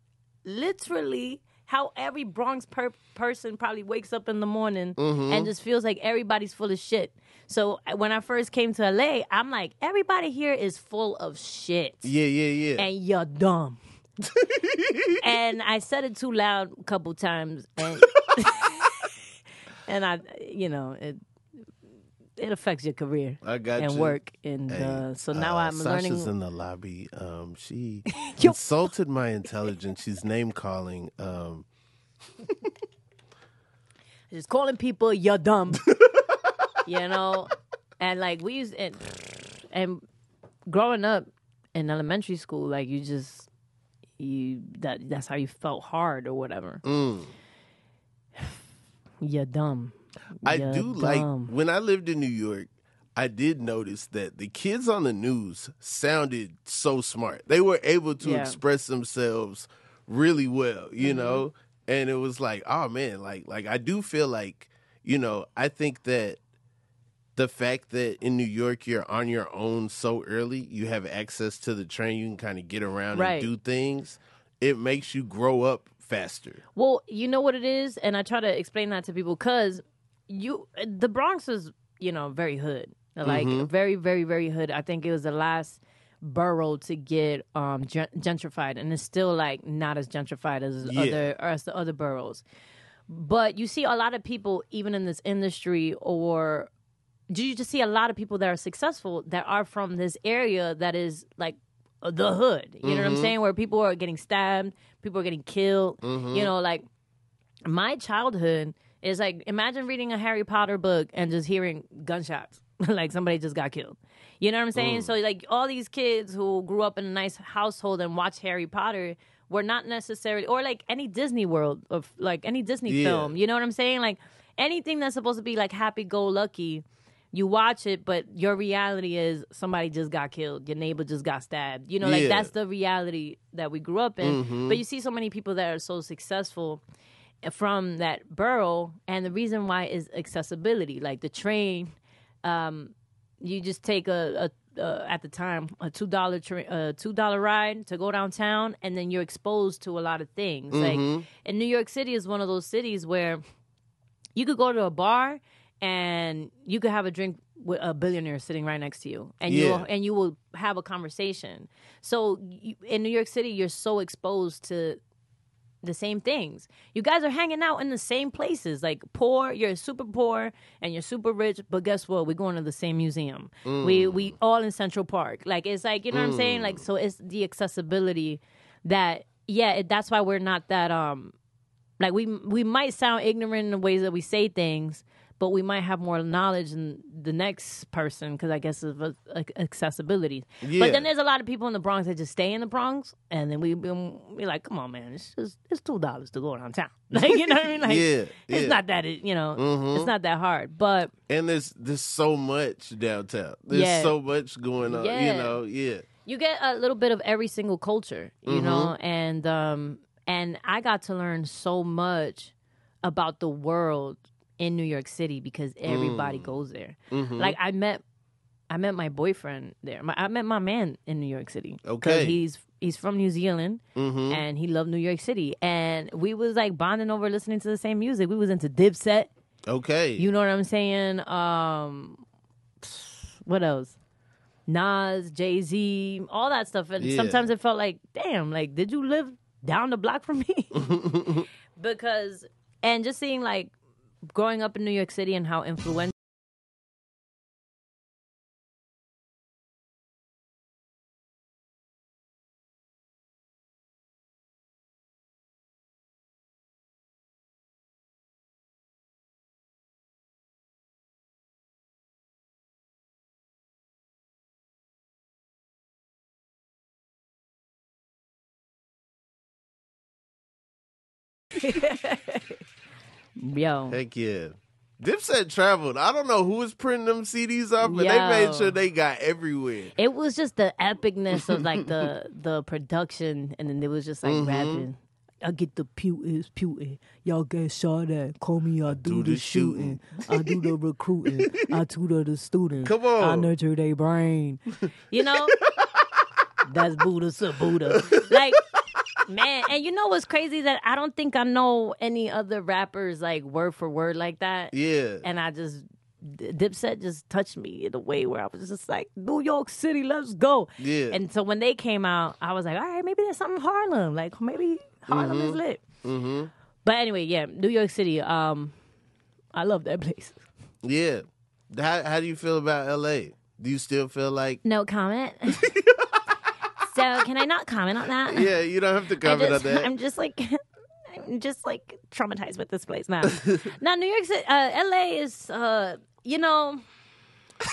literally how every Bronx per- person probably wakes up in the morning Mm-hmm. and just feels like everybody's full of shit. So when I first came to LA, I'm like, everybody here is full of shit. Yeah, yeah, yeah. And you're dumb. and I said it too loud a couple times, and and I, you know, it it affects your career I got and you. work, and Hey, uh, so now uh, I'm Sasha's learning. in the lobby. Um, she insulted my intelligence. She's name calling. Um, just calling people you're dumb you know and like we used and, and growing up in elementary school like you just you that that's how you felt hard or whatever mm. you're dumb I You're do like when I lived in New York. I did notice that the kids on the news sounded so smart. They were able to Yeah. express themselves really well, you Mm-hmm. know? And it was like, oh man, like like I do feel like, you know, I think that the fact that in New York you're on your own so early, you have access to the train, you can kind of get around Right. and do things. It makes you grow up faster. Well, you know what it is, and I try to explain that to people because you, the Bronx is, you know, very hood, like Mm-hmm. very, very, very hood. I think it was the last borough to get um gentrified, and it's still like not as gentrified as Yeah. other or as the other boroughs. But you see a lot of people, even in this industry, or do you just see a lot of people that are successful that are from this area that is like the hood? You know what I'm saying? Where people are getting stabbed, people are getting killed. You know, like my childhood is like imagine reading a Harry Potter book and just hearing gunshots, like somebody just got killed. You know what I'm saying? Mm. So like all these kids who grew up in a nice household and watched Harry Potter were not necessarily or like any Disney World of like any Disney Yeah. film. You know what I'm saying? Like anything that's supposed to be like happy go lucky. You watch it, but your reality is somebody just got killed. Your neighbor just got stabbed. You know, like that's the reality that we grew up in. Mm-hmm. But you see so many people that are so successful from that borough, and the reason why is accessibility. Like the train, um, you just take a, a, a at the time a two dollar tra- a two dollar ride to go downtown, and then you're exposed to a lot of things. Like and New York City is one of those cities where you could go to a bar and you could have a drink with a billionaire sitting right next to you, and you will, and you will have a conversation. So you, in New York City, you're so exposed to the same things. You guys are hanging out in the same places. Like poor, you're super poor and you're super rich, but guess what? We're going to the same museum. We we all in Central Park. Like it's like you know what I'm saying. Like so, it's the accessibility that yeah. It, that's why we're not that um like we we might sound ignorant in the ways that we say things. But we might have more knowledge than the next person because I guess of uh, accessibility. Yeah. But then there's a lot of people in the Bronx that just stay in the Bronx, and then we we like, come on, man, it's just it's two dollars to go downtown. Like you know what I mean? Like, Yeah, it's yeah. Mm-hmm. not that it, you know, it's not that hard. But And there's there's so much downtown. There's Yeah. so much going on. You know, yeah. you get a little bit of every single culture, you know, and um and I got to learn so much about the world in New York City because everybody mm. goes there. Mm-hmm. Like I met I met my boyfriend there. My, I met my man in New York City. Okay. he's he's from New Zealand mm-hmm. and he loved New York City. And we was like bonding over listening to the same music. We was into Dipset. Okay. You know what I'm saying? Um, what else? Nas, Jay Z, all that stuff. And Yeah. sometimes it felt like, damn, like, did you live down the block from me? because, and just seeing like growing up in New York City and how influential. Yo, Heck yeah. Dipset traveled. I don't know who was printing them CDs off, but they made sure they got everywhere. it was just the epicness of like the the production, and then it was just like Mm-hmm. rapping. I get the Putin, Putin. Y'all get shot at. Call me, I do, Do the, the shooting. I do the recruiting. I tutor the student. Come on. I nurture their brain. You know? That's Buddha to Buddha. Like, man, and you know what's crazy? That I don't think I know any other rappers like word for word like that. Yeah. And I just, Dipset just touched me in a way where I was just like, New York City, let's go. Yeah. And so when they came out, I was like, all right, maybe there's something Harlem. Like maybe Harlem is lit. mm-hmm. But anyway, yeah, New York City. Um, I love that place. Yeah. How how do you feel about LA? Do you still feel like No comment. so can I not comment on that? Yeah, you don't have to comment just, on that. I'm just like. I'm just like traumatized with this place now. now, New York City, uh, LA is, uh, you know,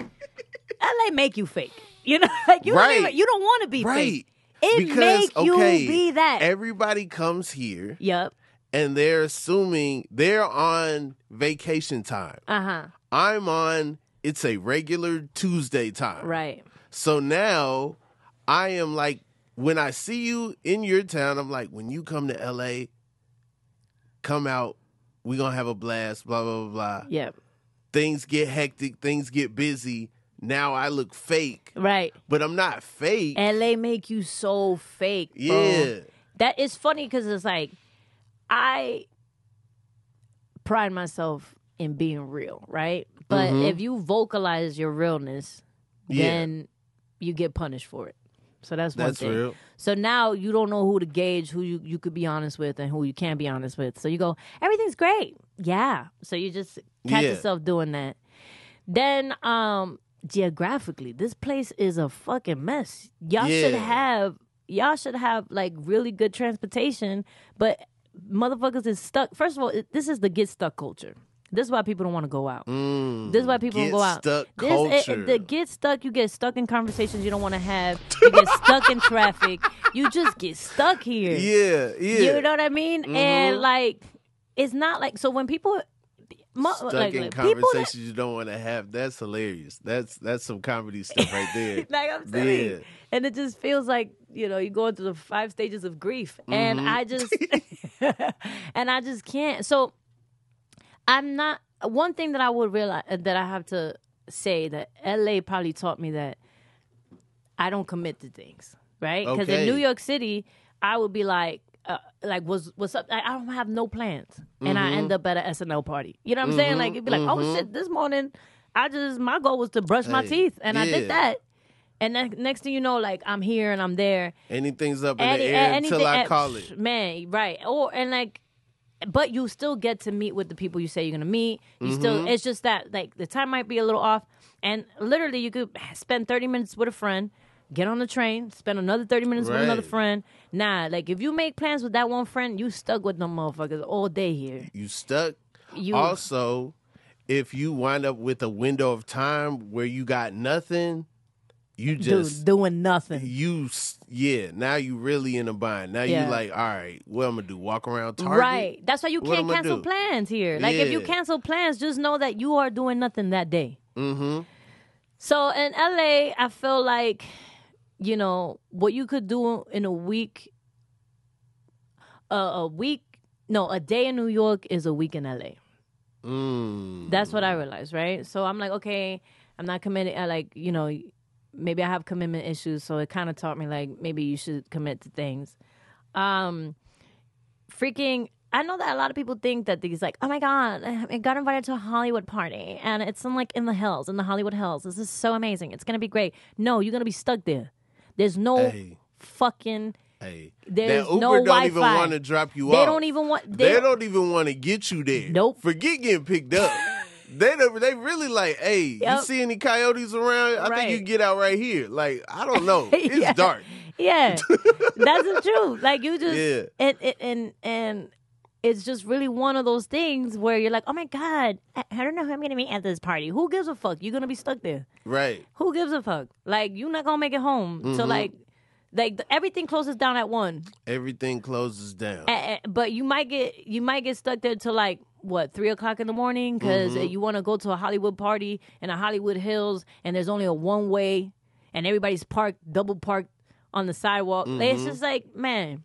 LA make you fake. You know, like you Right. don't even, you don't want to be right. fake. It because make you be that. everybody comes here yep. and they're assuming they're on vacation time. Uh huh. I'm on it's a regular Tuesday time. Right. So now I am like, when I see you in your town, I'm like, when you come to LA, come out. we're going to have a blast, blah, blah, blah, blah. Yep. Things get hectic, things get busy. Now I look fake, Right. but I'm not fake. LA make you so fake. Bro. yeah. That is funny because it's like I pride myself in being real, right? But Mhm. if you vocalize your realness, Yeah. then you get punished for it. So that's one That's thing. real. So now you don't know who to gauge, who you, you could be honest with, and who you can't be honest with. So you go, everything's great. Yeah. So you just catch Yeah. yourself doing that. Then um geographically, this place is a fucking mess. Y'all should have y'all should have like really good transportation, but motherfuckers is stuck. First of all, it, this is the get stuck culture. This is why people don't want to go out. Mm, This is why people don't go out. Stuck This, culture. it- the get stuck, you get stuck in conversations you don't want to have. You get stuck in traffic. You just get stuck here. yeah, yeah. You know what I mean? And Mhm. like, it's not like so when people, Stuck like, in like, people that, conversations you don't want to have. That's hilarious. That's that's some comedy stuff right there. like I'm saying, Yeah. and it just feels like you know you go into the five stages of grief, and Mm-hmm. I just, and I just can't. So I'm not. One thing that I would realize that I have to say that LA probably taught me that I don't commit to things, right? Because in New York City, I would be like, uh, like, what's what's up? I, I don't have no plans, and I Mm-hmm. end up at an SNL party. You know what I'm saying? Like, it'd be like, oh shit, this morning, I just my goal was to brush my teeth, and I did that. And then next thing you know, like I'm here and I'm there. Anything's up in Any- the air until I call it. Man, right. Or and like but you still get to meet with the people you say you're gonna meet. You Mm-hmm. still it's just that like the time might be a little off. And literally you could spend thirty minutes with a friend, get on the train, spend another thirty minutes with another friend. Nah, like if you make plans with that one friend, you stuck with them motherfuckers all day here. You stuck. You Also, if you wind up with a window of time where you got nothing, you just doing nothing. you yeah. Now you really in a bind. Now Yeah. you like, all right, what I'm gonna do? Walk around Target? Right. That's why you What can't cancel do? plans here. Like if you cancel plans, just know that you are doing nothing that day. Mm-hmm. So in LA, I feel like, you know, what you could do in a week, uh, a week, no, a day in New York is a week in LA. Mm. That's what I realized, right? So I'm like, okay, I'm not committed. I like, you know, maybe I have commitment issues, so it kind of taught me like maybe you should commit to things. Um, freaking. I know that a lot of people think that these like, oh my god, I got invited to a Hollywood party and it's in like in the hills, in the Hollywood Hills. This is so amazing. It's gonna be great. No, you're gonna be stuck there. There's no Hey, fucking. hey. There's that Uber no don't even Wi-Fi. want to drop you They off. don't even want. They, They, don't even want to get you there. Nope. Forget getting picked up. They they really like, hey, you see any coyotes around? I think you get out right here. Like, I don't know. It's Yeah. dark. Yeah, that's the truth. Like you just Yeah. and and and it's just really one of those things where you're like, oh my god, I, I don't know who I'm gonna meet at this party. Who gives a fuck? You're gonna be stuck there. Right. Who gives a fuck? Like you're not gonna make it home. So Mm-hmm. like, like the, everything closes down at one. Everything closes down. A- a- but you might get you might get stuck there till like what three o'clock in the morning because Mm-hmm. you want to go to a Hollywood party in a Hollywood Hills and there's only a one way and everybody's parked double parked on the sidewalk. It's Mm-hmm. just like man.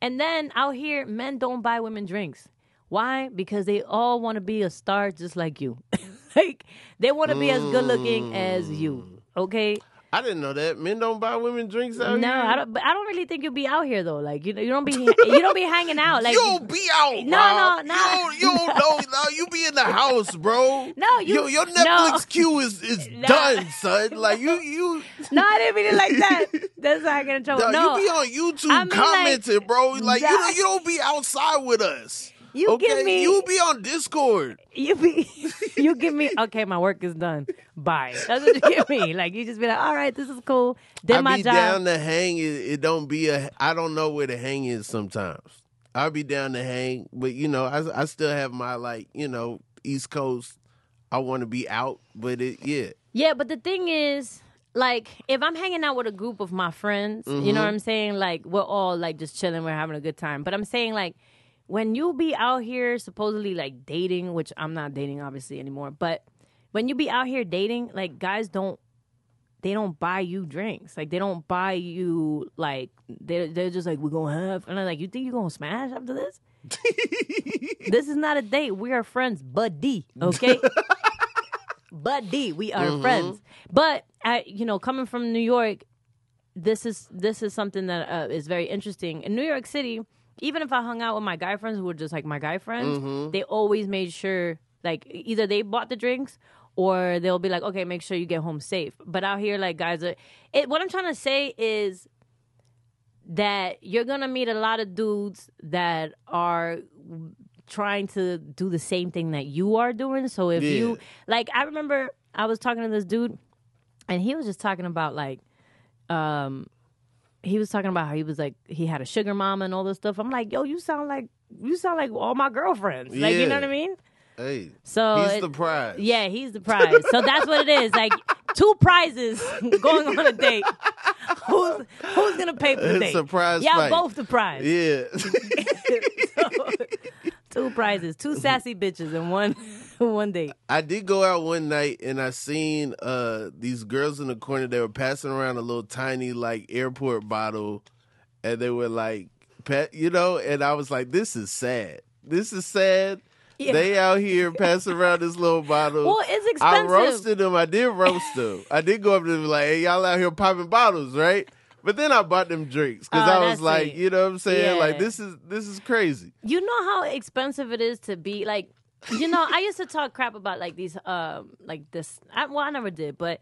And then out here, men don't buy women drinks. Why? Because they all want to be a star just like you. like they want to be as good looking as Mm. you. Okay. I didn't know that. Men don't buy women drinks out No, here. I don't. But I don't really think you'll be out here though. Like you, you don't be, you don't be hanging out. Like you don't be out. No, Rob. no, no. You don't, you don't know. No, you be in the house, bro. No, you- Yo, your no. Netflix queue is is No. done, son. Like you, you. No, I didn't mean it like that. That's not gonna trouble. No, No, you be on YouTube I mean, like, commenting, bro. Like you, that- don't, you don't be outside with us. You okay, give me- you be on Discord. you be, you give me okay. My work is done. Bye. That's what you give me. Like you just be like, all right, this is cool. Then I my be job. down to hang. It, it don't be a. I don't know where the hang is sometimes. I'll be down to hang, but you know, I I still have my like you know East Coast. I want to be out, but it yeah. Yeah, but the thing is, like, if I'm hanging out with a group of my friends, you know mm-hmm. what I'm saying? Like, we're all like just chilling, we're having a good time. But I'm saying, like, when you be out here supposedly like dating, which I'm not dating obviously anymore, but when you be out here dating, like guys don't they don't buy you drinks. Like they don't buy you like they they're just like we're gonna have and I'm like you think you're gonna smash after this? this is not a date. We are friends, buddy. Okay. buddy, we are friends. But I, you know, coming from New York, this is this is something that uh, is very interesting in New York City. Even if I hung out with my guy friends who were just like my guy friends, they always made sure like either they bought the drinks or they'll be like, okay, make sure you get home safe. But out here, like guys are. It, what I'm trying to say is that you're gonna meet a lot of dudes that are trying to do the same thing that you are doing. So if you like, I remember I was talking to this dude, and he was just talking about like, um, he was talking about how he was like he had a sugar mama and all this stuff. I'm like, yo, you sound like you sound like all my girlfriends. Like, you know what I mean? Hey, So he's it- the prize. yeah, he's the prize. So that's what it is. Like two prizes going on a date. Who's who's gonna pay for the date? Y'all fight. both the prize. Yeah. Two prizes, two sassy bitches in one one date. I did go out one night and I seen uh these girls in the corner. They were passing around a little tiny like airport bottle, and they were like, pet, you know. And I was like, this is sad. This is sad. Yeah. They out here passing around this little bottle. Well, it's expensive. I roasted them. I did roast them. I did go up to them and be like, hey, y'all out here popping bottles, right? But then I bought them drinks because Oh, I was like, sweet. you know what I'm saying? Yeah. Like this is this is crazy. You know how expensive it is to be like, you know, I used to talk crap about like these, um, like this. I, well, I never did, but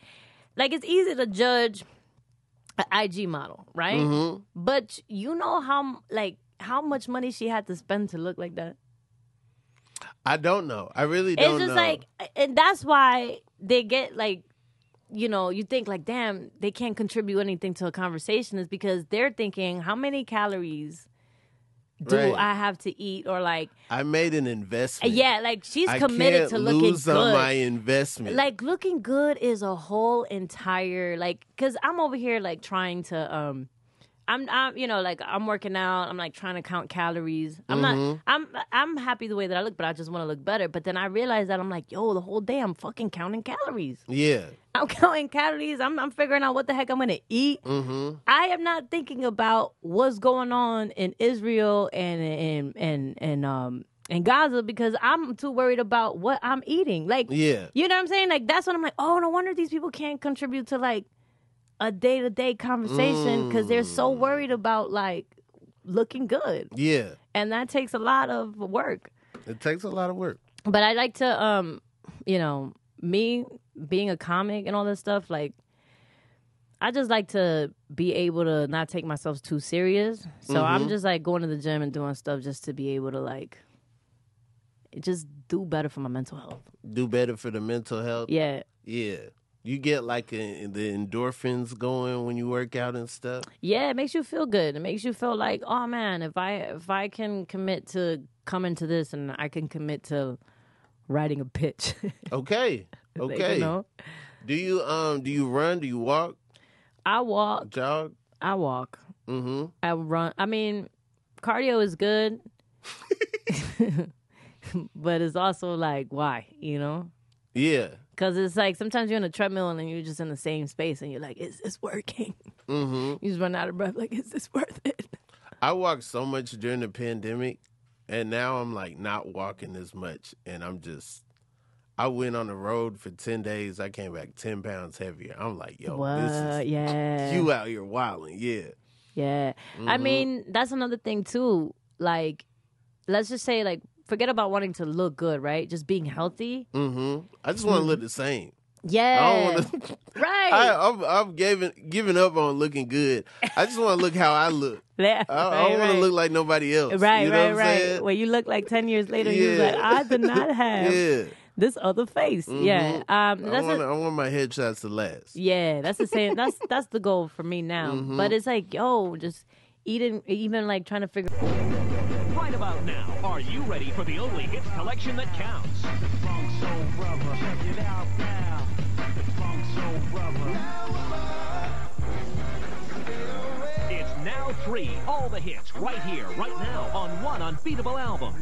like it's easy to judge an IG model, right? Mm-hmm. But you know how like how much money she had to spend to look like that. I don't know. I really don't it's just know. like, and that's why they get like, you know, you think like, damn, they can't contribute anything to a conversation is because they're thinking, how many calories do Right. I have to eat, or like, I made an investment. yeah, like she's committed to looking lose good. on my investment. like looking good is a whole entire like because i'm over here like trying to um I'm, I'm, you know, like I'm working out. I'm like trying to count calories. I'm Mm-hmm. not. I'm, I'm happy the way that I look, but I just want to look better. But then I realize that I'm like, yo, the whole day I'm fucking counting calories. yeah. I'm counting calories. I'm, I'm figuring out what the heck I'm gonna eat. Mm-hmm. I am not thinking about what's going on in Israel and and and and um and Gaza because I'm too worried about what I'm eating. Like, Yeah. you know what I'm saying? Like that's what I'm like. Oh, no wonder these people can't contribute to like a day to day conversation because they're so Mm. worried about like looking good, Yeah. and that takes a lot of work. It takes a lot of work. But I like to, um, you know, me being a comic and all this stuff. Like, I just like to be able to not take myself too serious. So Mm-hmm. I'm just like going to the gym and doing stuff just to be able to like just do better for my mental health. Do better for the mental health. Yeah. Yeah. You get like a, the endorphins going when you work out and stuff. Yeah, it makes you feel good. It makes you feel like, oh man, if I if I can commit to coming to this and I can commit to writing a pitch. Okay. Like, Okay. you know, Do you um do you run? Do you walk? I walk. Jog? I walk. Mm-hmm. I run. I mean, cardio is good, but it's also like why, you know? Yeah. Because it's like sometimes you're in a treadmill and then you're just in the same space and you're like, is this working? Mm-hmm. You just run out of breath. Like, is this worth it? I walked so much during the pandemic, and now I'm like not walking as much, and I'm just. I went on the road for ten days. I came back ten pounds heavier. I'm like, yo, what? this is yeah. you out here wilding. Yeah. Yeah. I Mhm. mean, that's another thing too. Like, let's just say, like, forget about wanting to look good, right? Just being healthy. Mm-hmm. I just want to look the same. Yeah. I don't want to. right. I, I'm, I'm giving giving up on looking good. I just want to look how I look. yeah. I, I don't want to look like nobody else. Right, you know right, what I'm right. saying? When you look like 10 years later, Yeah. like, I did not have Yeah. this other face. Yeah. Um, I that's want, a- I want my headshots to last. yeah, that's the same. That's that's the goal for me now. Mm-hmm. But it's like, yo, just eating, even like trying to figure. Right about now, are you ready for the only hits collection that counts? The Funk Soul Brother. Check it out now. The Funk Soul Brother. It's now three. All the hits right here, right now, on one unbeatable album.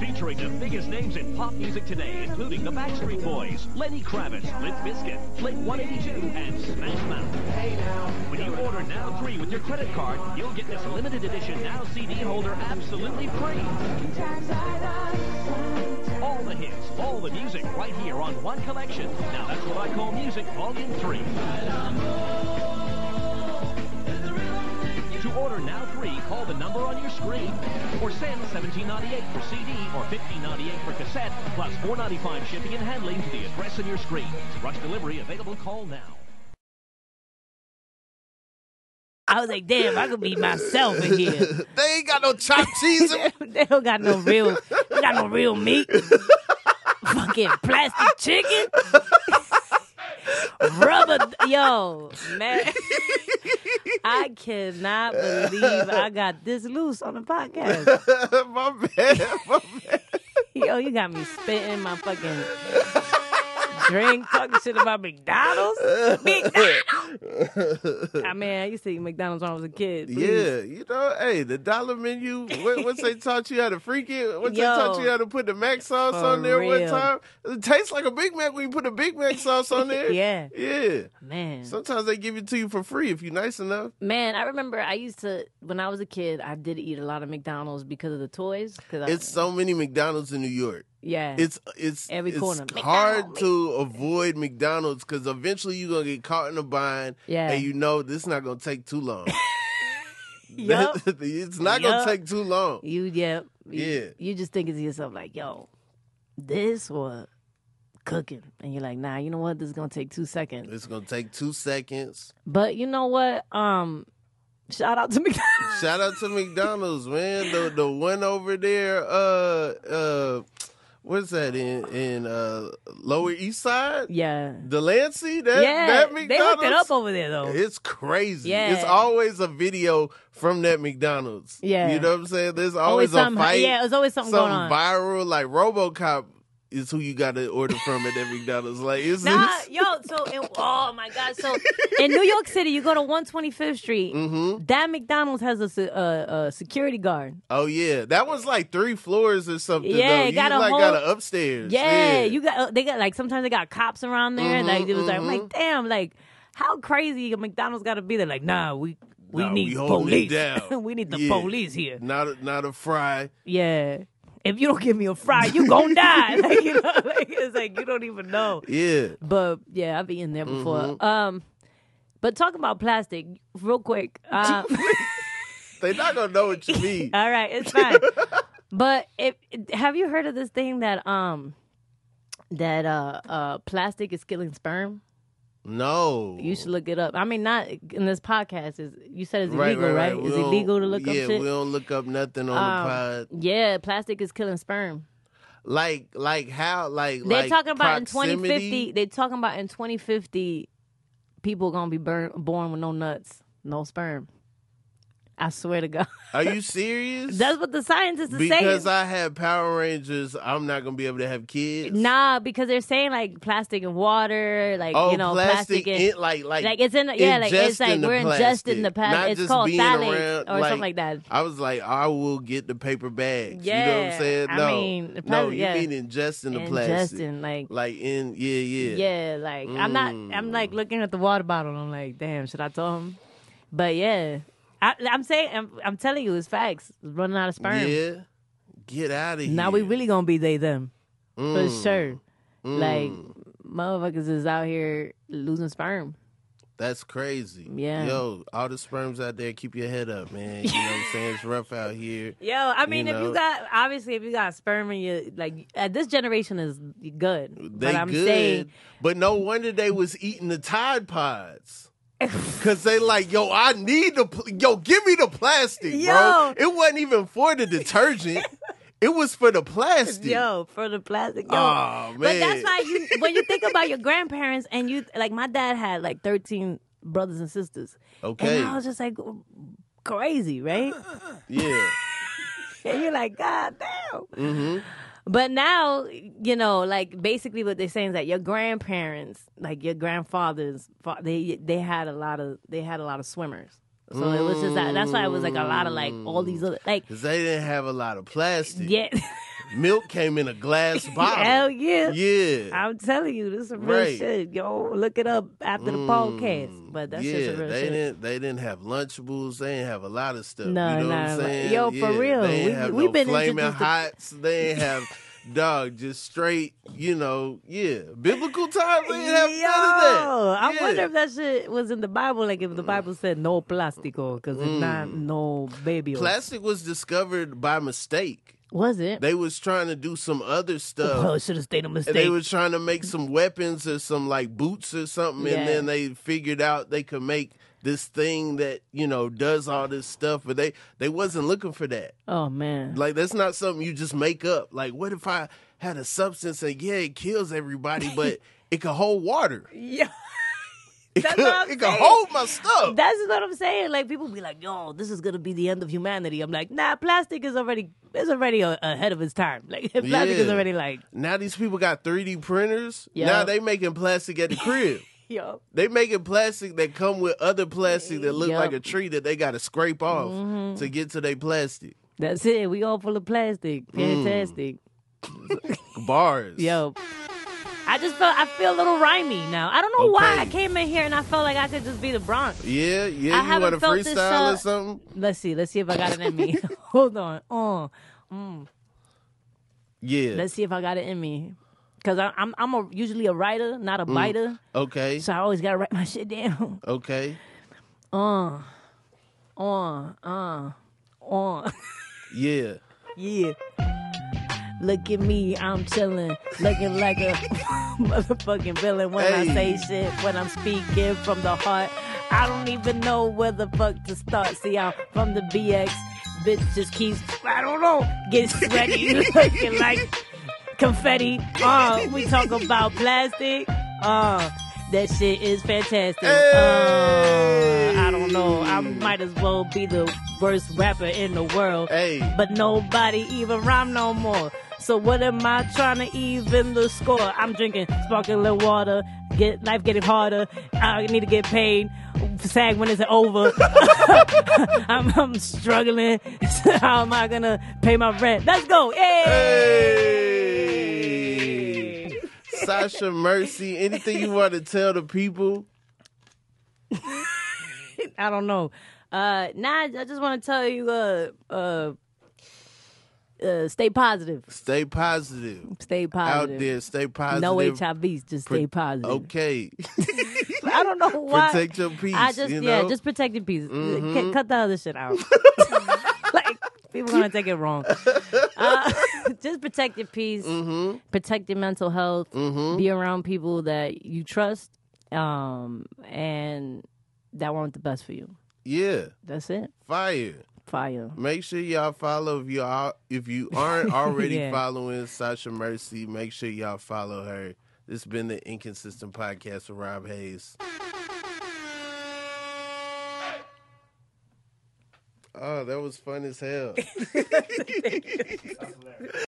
Featuring the biggest names in pop music today, including the Backstreet Boys, Lenny Kravitz, Limp Bizkit, Blink 182, and Smash Mouth. When you order Now 3 with your credit card, you'll get this limited edition Now CD holder absolutely free. All the hits, all the music right here on one collection. Now that's what I call music volume 3. To order Now 3, call the number on your screen or send 1798 for CD or 1598 for cassette plus 495 shipping and handling to the address on your screen. Rush delivery available. Call now. I was like, damn, I could be myself in here. they ain't got no chopped cheese. in- they don't got no real, they got no real meat. Fucking plastic chicken. Rubber, yo, man. I cannot believe I got this loose on the podcast. my bad. My bad. Yo, you got me spitting my fucking drink, talking shit about McDonald's. McDonald's. I mean, I used to eat McDonald's when I was a kid. Please. Yeah, you know, hey, the dollar menu. What, once they taught you how to freak it, once they taught you how to put the mac sauce on there one time, it tastes like a Big Mac when you put a Big Mac sauce on there. Yeah. yeah. Man. Sometimes they give it to you for free if you're nice enough. Man, I remember I used to when I was a kid. I did eat a lot of McDonald's because of the toys. Cause I, It's so many McDonald's in New York. Yeah, It's it's Every it's corner. hard McDonald's. to avoid McDonald's because eventually you're gonna get caught in a bind, Yeah. and you know this is not gonna take too long. Yup. it's not gonna take too long. you yeah you- Yeah. You just thinking to yourself like, yo, this or cooking, and you're like, nah, you know what? This is gonna take two seconds. It's gonna take two seconds. But you know what? Um, shout out to McDonald's. Shout out to McDonald's, man. The the one over there, uh uh what's that in in uh Lower East Side? Yeah, Delancey? That yeah. that they McDonald's. hooked it up over there though. It's crazy. Yeah. It's always a video from that McDonald's. Yeah. You know what I'm saying? There's always always, a something. fight. Yeah, there's always something, going on. viral like RoboCop is who you got to order from at that McDonald's. Like it's, Nah, it's yo, so in, oh my god, so in New York City, you go to 125th Street. Mhm. That McDonald's has a, uh, a security guard. Oh yeah, that was like three floors or something. Yeah, though. you got a like whole- got an upstairs. Yeah, you got uh, they got like sometimes they got cops around there. Mhm, like it was like I'm mhm. like damn, like how crazy a McDonald's got to be there? Like nah, we we Nah, need it police. we need the Yeah. police here. not a, not a fry. Yeah. If you don't give me a fry, you gonna die. Like, you know, like, it's like you don't even know. Yeah, But yeah, I've been there before. Mm-hmm. Um, but talking about plastic, real quick. Um, they not gonna know what you mean. all right, it's fine. but if have you heard of this thing that um that uh uh plastic is killing sperm? No, You should look it up. I mean, not in this podcast. Is you said it's illegal, right, right? right. Is it legal to look yeah, up shit? Yeah, we don't look up nothing on Um, the pod. Yeah, plastic is killing sperm. Like, like how, like They're like talking about in 2050. They're talking about in 2050, people gonna be burn, born with no nuts, no sperm. I swear to God, Are you serious? that's what the scientists are because saying. Because I have Power Rangers. I'm not gonna be able to have kids. nah, because they're saying like plastic and water, like Oh, you know, plastic, plastic, and in, like like like it's in yeah, like it's like we're plastic, ingesting the plastic. It's just called around, or like, something like that. I was like, I will get the paper bags. you know what I'm saying? I No, mean, the no, you yeah. mean ingesting the plastic, Ingesting, like like in yeah, yeah, Yeah, like I'm not. I'm like Mm. looking at the water bottle. I'm like, damn, should I tell him? But yeah, I, I'm saying, I'm, I'm telling you, it's facts. It's running out of sperm. Yeah. Get out of here. Now we really gonna be they them for Mm, sure. mm. Like motherfuckers is out here losing sperm. That's crazy. Yeah. Yo, all the sperms out there, keep your head up, man. You know what I'm saying? It's rough out here. Yo, I mean, if know? you got obviously if you got sperm in you, like at this generation is good. They but I'm good. saying, But no wonder they was eating the Tide Pods. Cause they like, yo, I need the, pl- yo, give me the plastic, Yo. bro. It wasn't even for the detergent. it was for the plastic. yo, for the plastic. Yo. Oh man. But that's why you when you think about your grandparents and you like my dad had like 13 brothers and sisters. Okay. And I was just like crazy, right? Yeah. and you're like, God damn. Mm-hmm. But now, you know, like basically what they're saying is that your grandparents, like your grandfathers, they they had a lot of they had a lot of swimmers. So it was just that. That's why it was like a lot of like all these other like mm. Cause they didn't have a lot of plastic. yeah. Milk came in a glass bottle. Hell yeah. Yeah. I'm telling you, this is real Right. shit. Yo, look it up after the podcast. But that's yeah, just real they shit. didn't. They didn't have Lunchables. They didn't have a lot of stuff. No, you know no, what I'm saying? yo, for real. They didn't We- have we've no been flaming introduced to- hots. They didn't have dog. Just straight. You know, yeah. Biblical times. They didn't have Yo, none of that. I wonder if that shit was in the Bible, like if the Bible said no plástico, because it's not Mm. no baby. Plastic was discovered by mistake. Was it? They was trying to do some other oh, stuff. it should have stayed a mistake. they was trying to make some weapons or some like boots or something, Yeah. and then they figured out they could make this thing that you know does all this stuff, but they they wasn't looking for that. oh man. Like that's not something you just make up. Like what if I had a substance and yeah, it kills everybody, but it could hold water. yeah. It That's could what I'm it could saying. hold my stuff. That's what I'm saying. Like people be like, "Yo, this is gonna be the end of humanity." I'm like, "Nah, plastic is already is already a, ahead of its time. Like plastic is already like, now these people got 3D printers. Yeah. Now they making plastic at the crib. yo, They making plastic that come with other plastic that look Yup. like a tree that they got to scrape off Mm-hmm. to get to their plastic that's it. We all full of plastic. Mm. Fantastic, bars. yo." I just felt I feel a little rhymey now. I don't know why I came in here and I felt like I could just be the Bronx. Yeah, I yeah. You haven't want to felt this, freestyle uh, or something? Let's see. Let's see if I got it in me. Hold on. Oh, Yeah. let's see if I got it in me. Cause I, I'm I'm a, usually a writer, not a biter. okay. So I always gotta write my shit down. Okay. Uh, uh, uh, uh. Yeah. Yeah. Look at me, I'm chillin', looking like a motherfucking villain when I say shit, when I'm speaking from the heart. I don't even know where the fuck to start. See, I'm from the BX. Bitch just keeps, I don't know, get sweaty, looking like confetti. Uh, we talk about plastic. Uh, that shit is fantastic. Uh, I don't know. I might as well be the worst rapper in the world. Hey. But nobody even rhyme no more. So what am I trying to even the score? I'm drinking sparkling water. Get life getting harder. I need to get paid. Sag when is it over? I'm, I'm struggling. How am I gonna pay my rent? Let's go! Hey! Hey. Sasha Merci, anything you want to tell the people? I don't know. Uh, nah, I just want to tell you, uh, uh, uh, stay positive. Stay positive. Stay positive. Out there, stay positive. No HIVs, just stay positive. Okay. I don't know why. Protect your peace. I just you yeah, just protect your peace. Mhm. Cut- the other shit out. like people gonna take it wrong. Uh, just protect your peace. Mhm. Protect your mental health. Mhm. Be around people that you trust, um, and that want the best for you. Yeah. That's it. Fire. Fire. Make sure y'all follow if you are if you aren't already Yeah. following Sasha Merci. Make sure y'all follow her. This has been the Inconsistent Podcast with Rob Haze. Oh, that was fun as hell.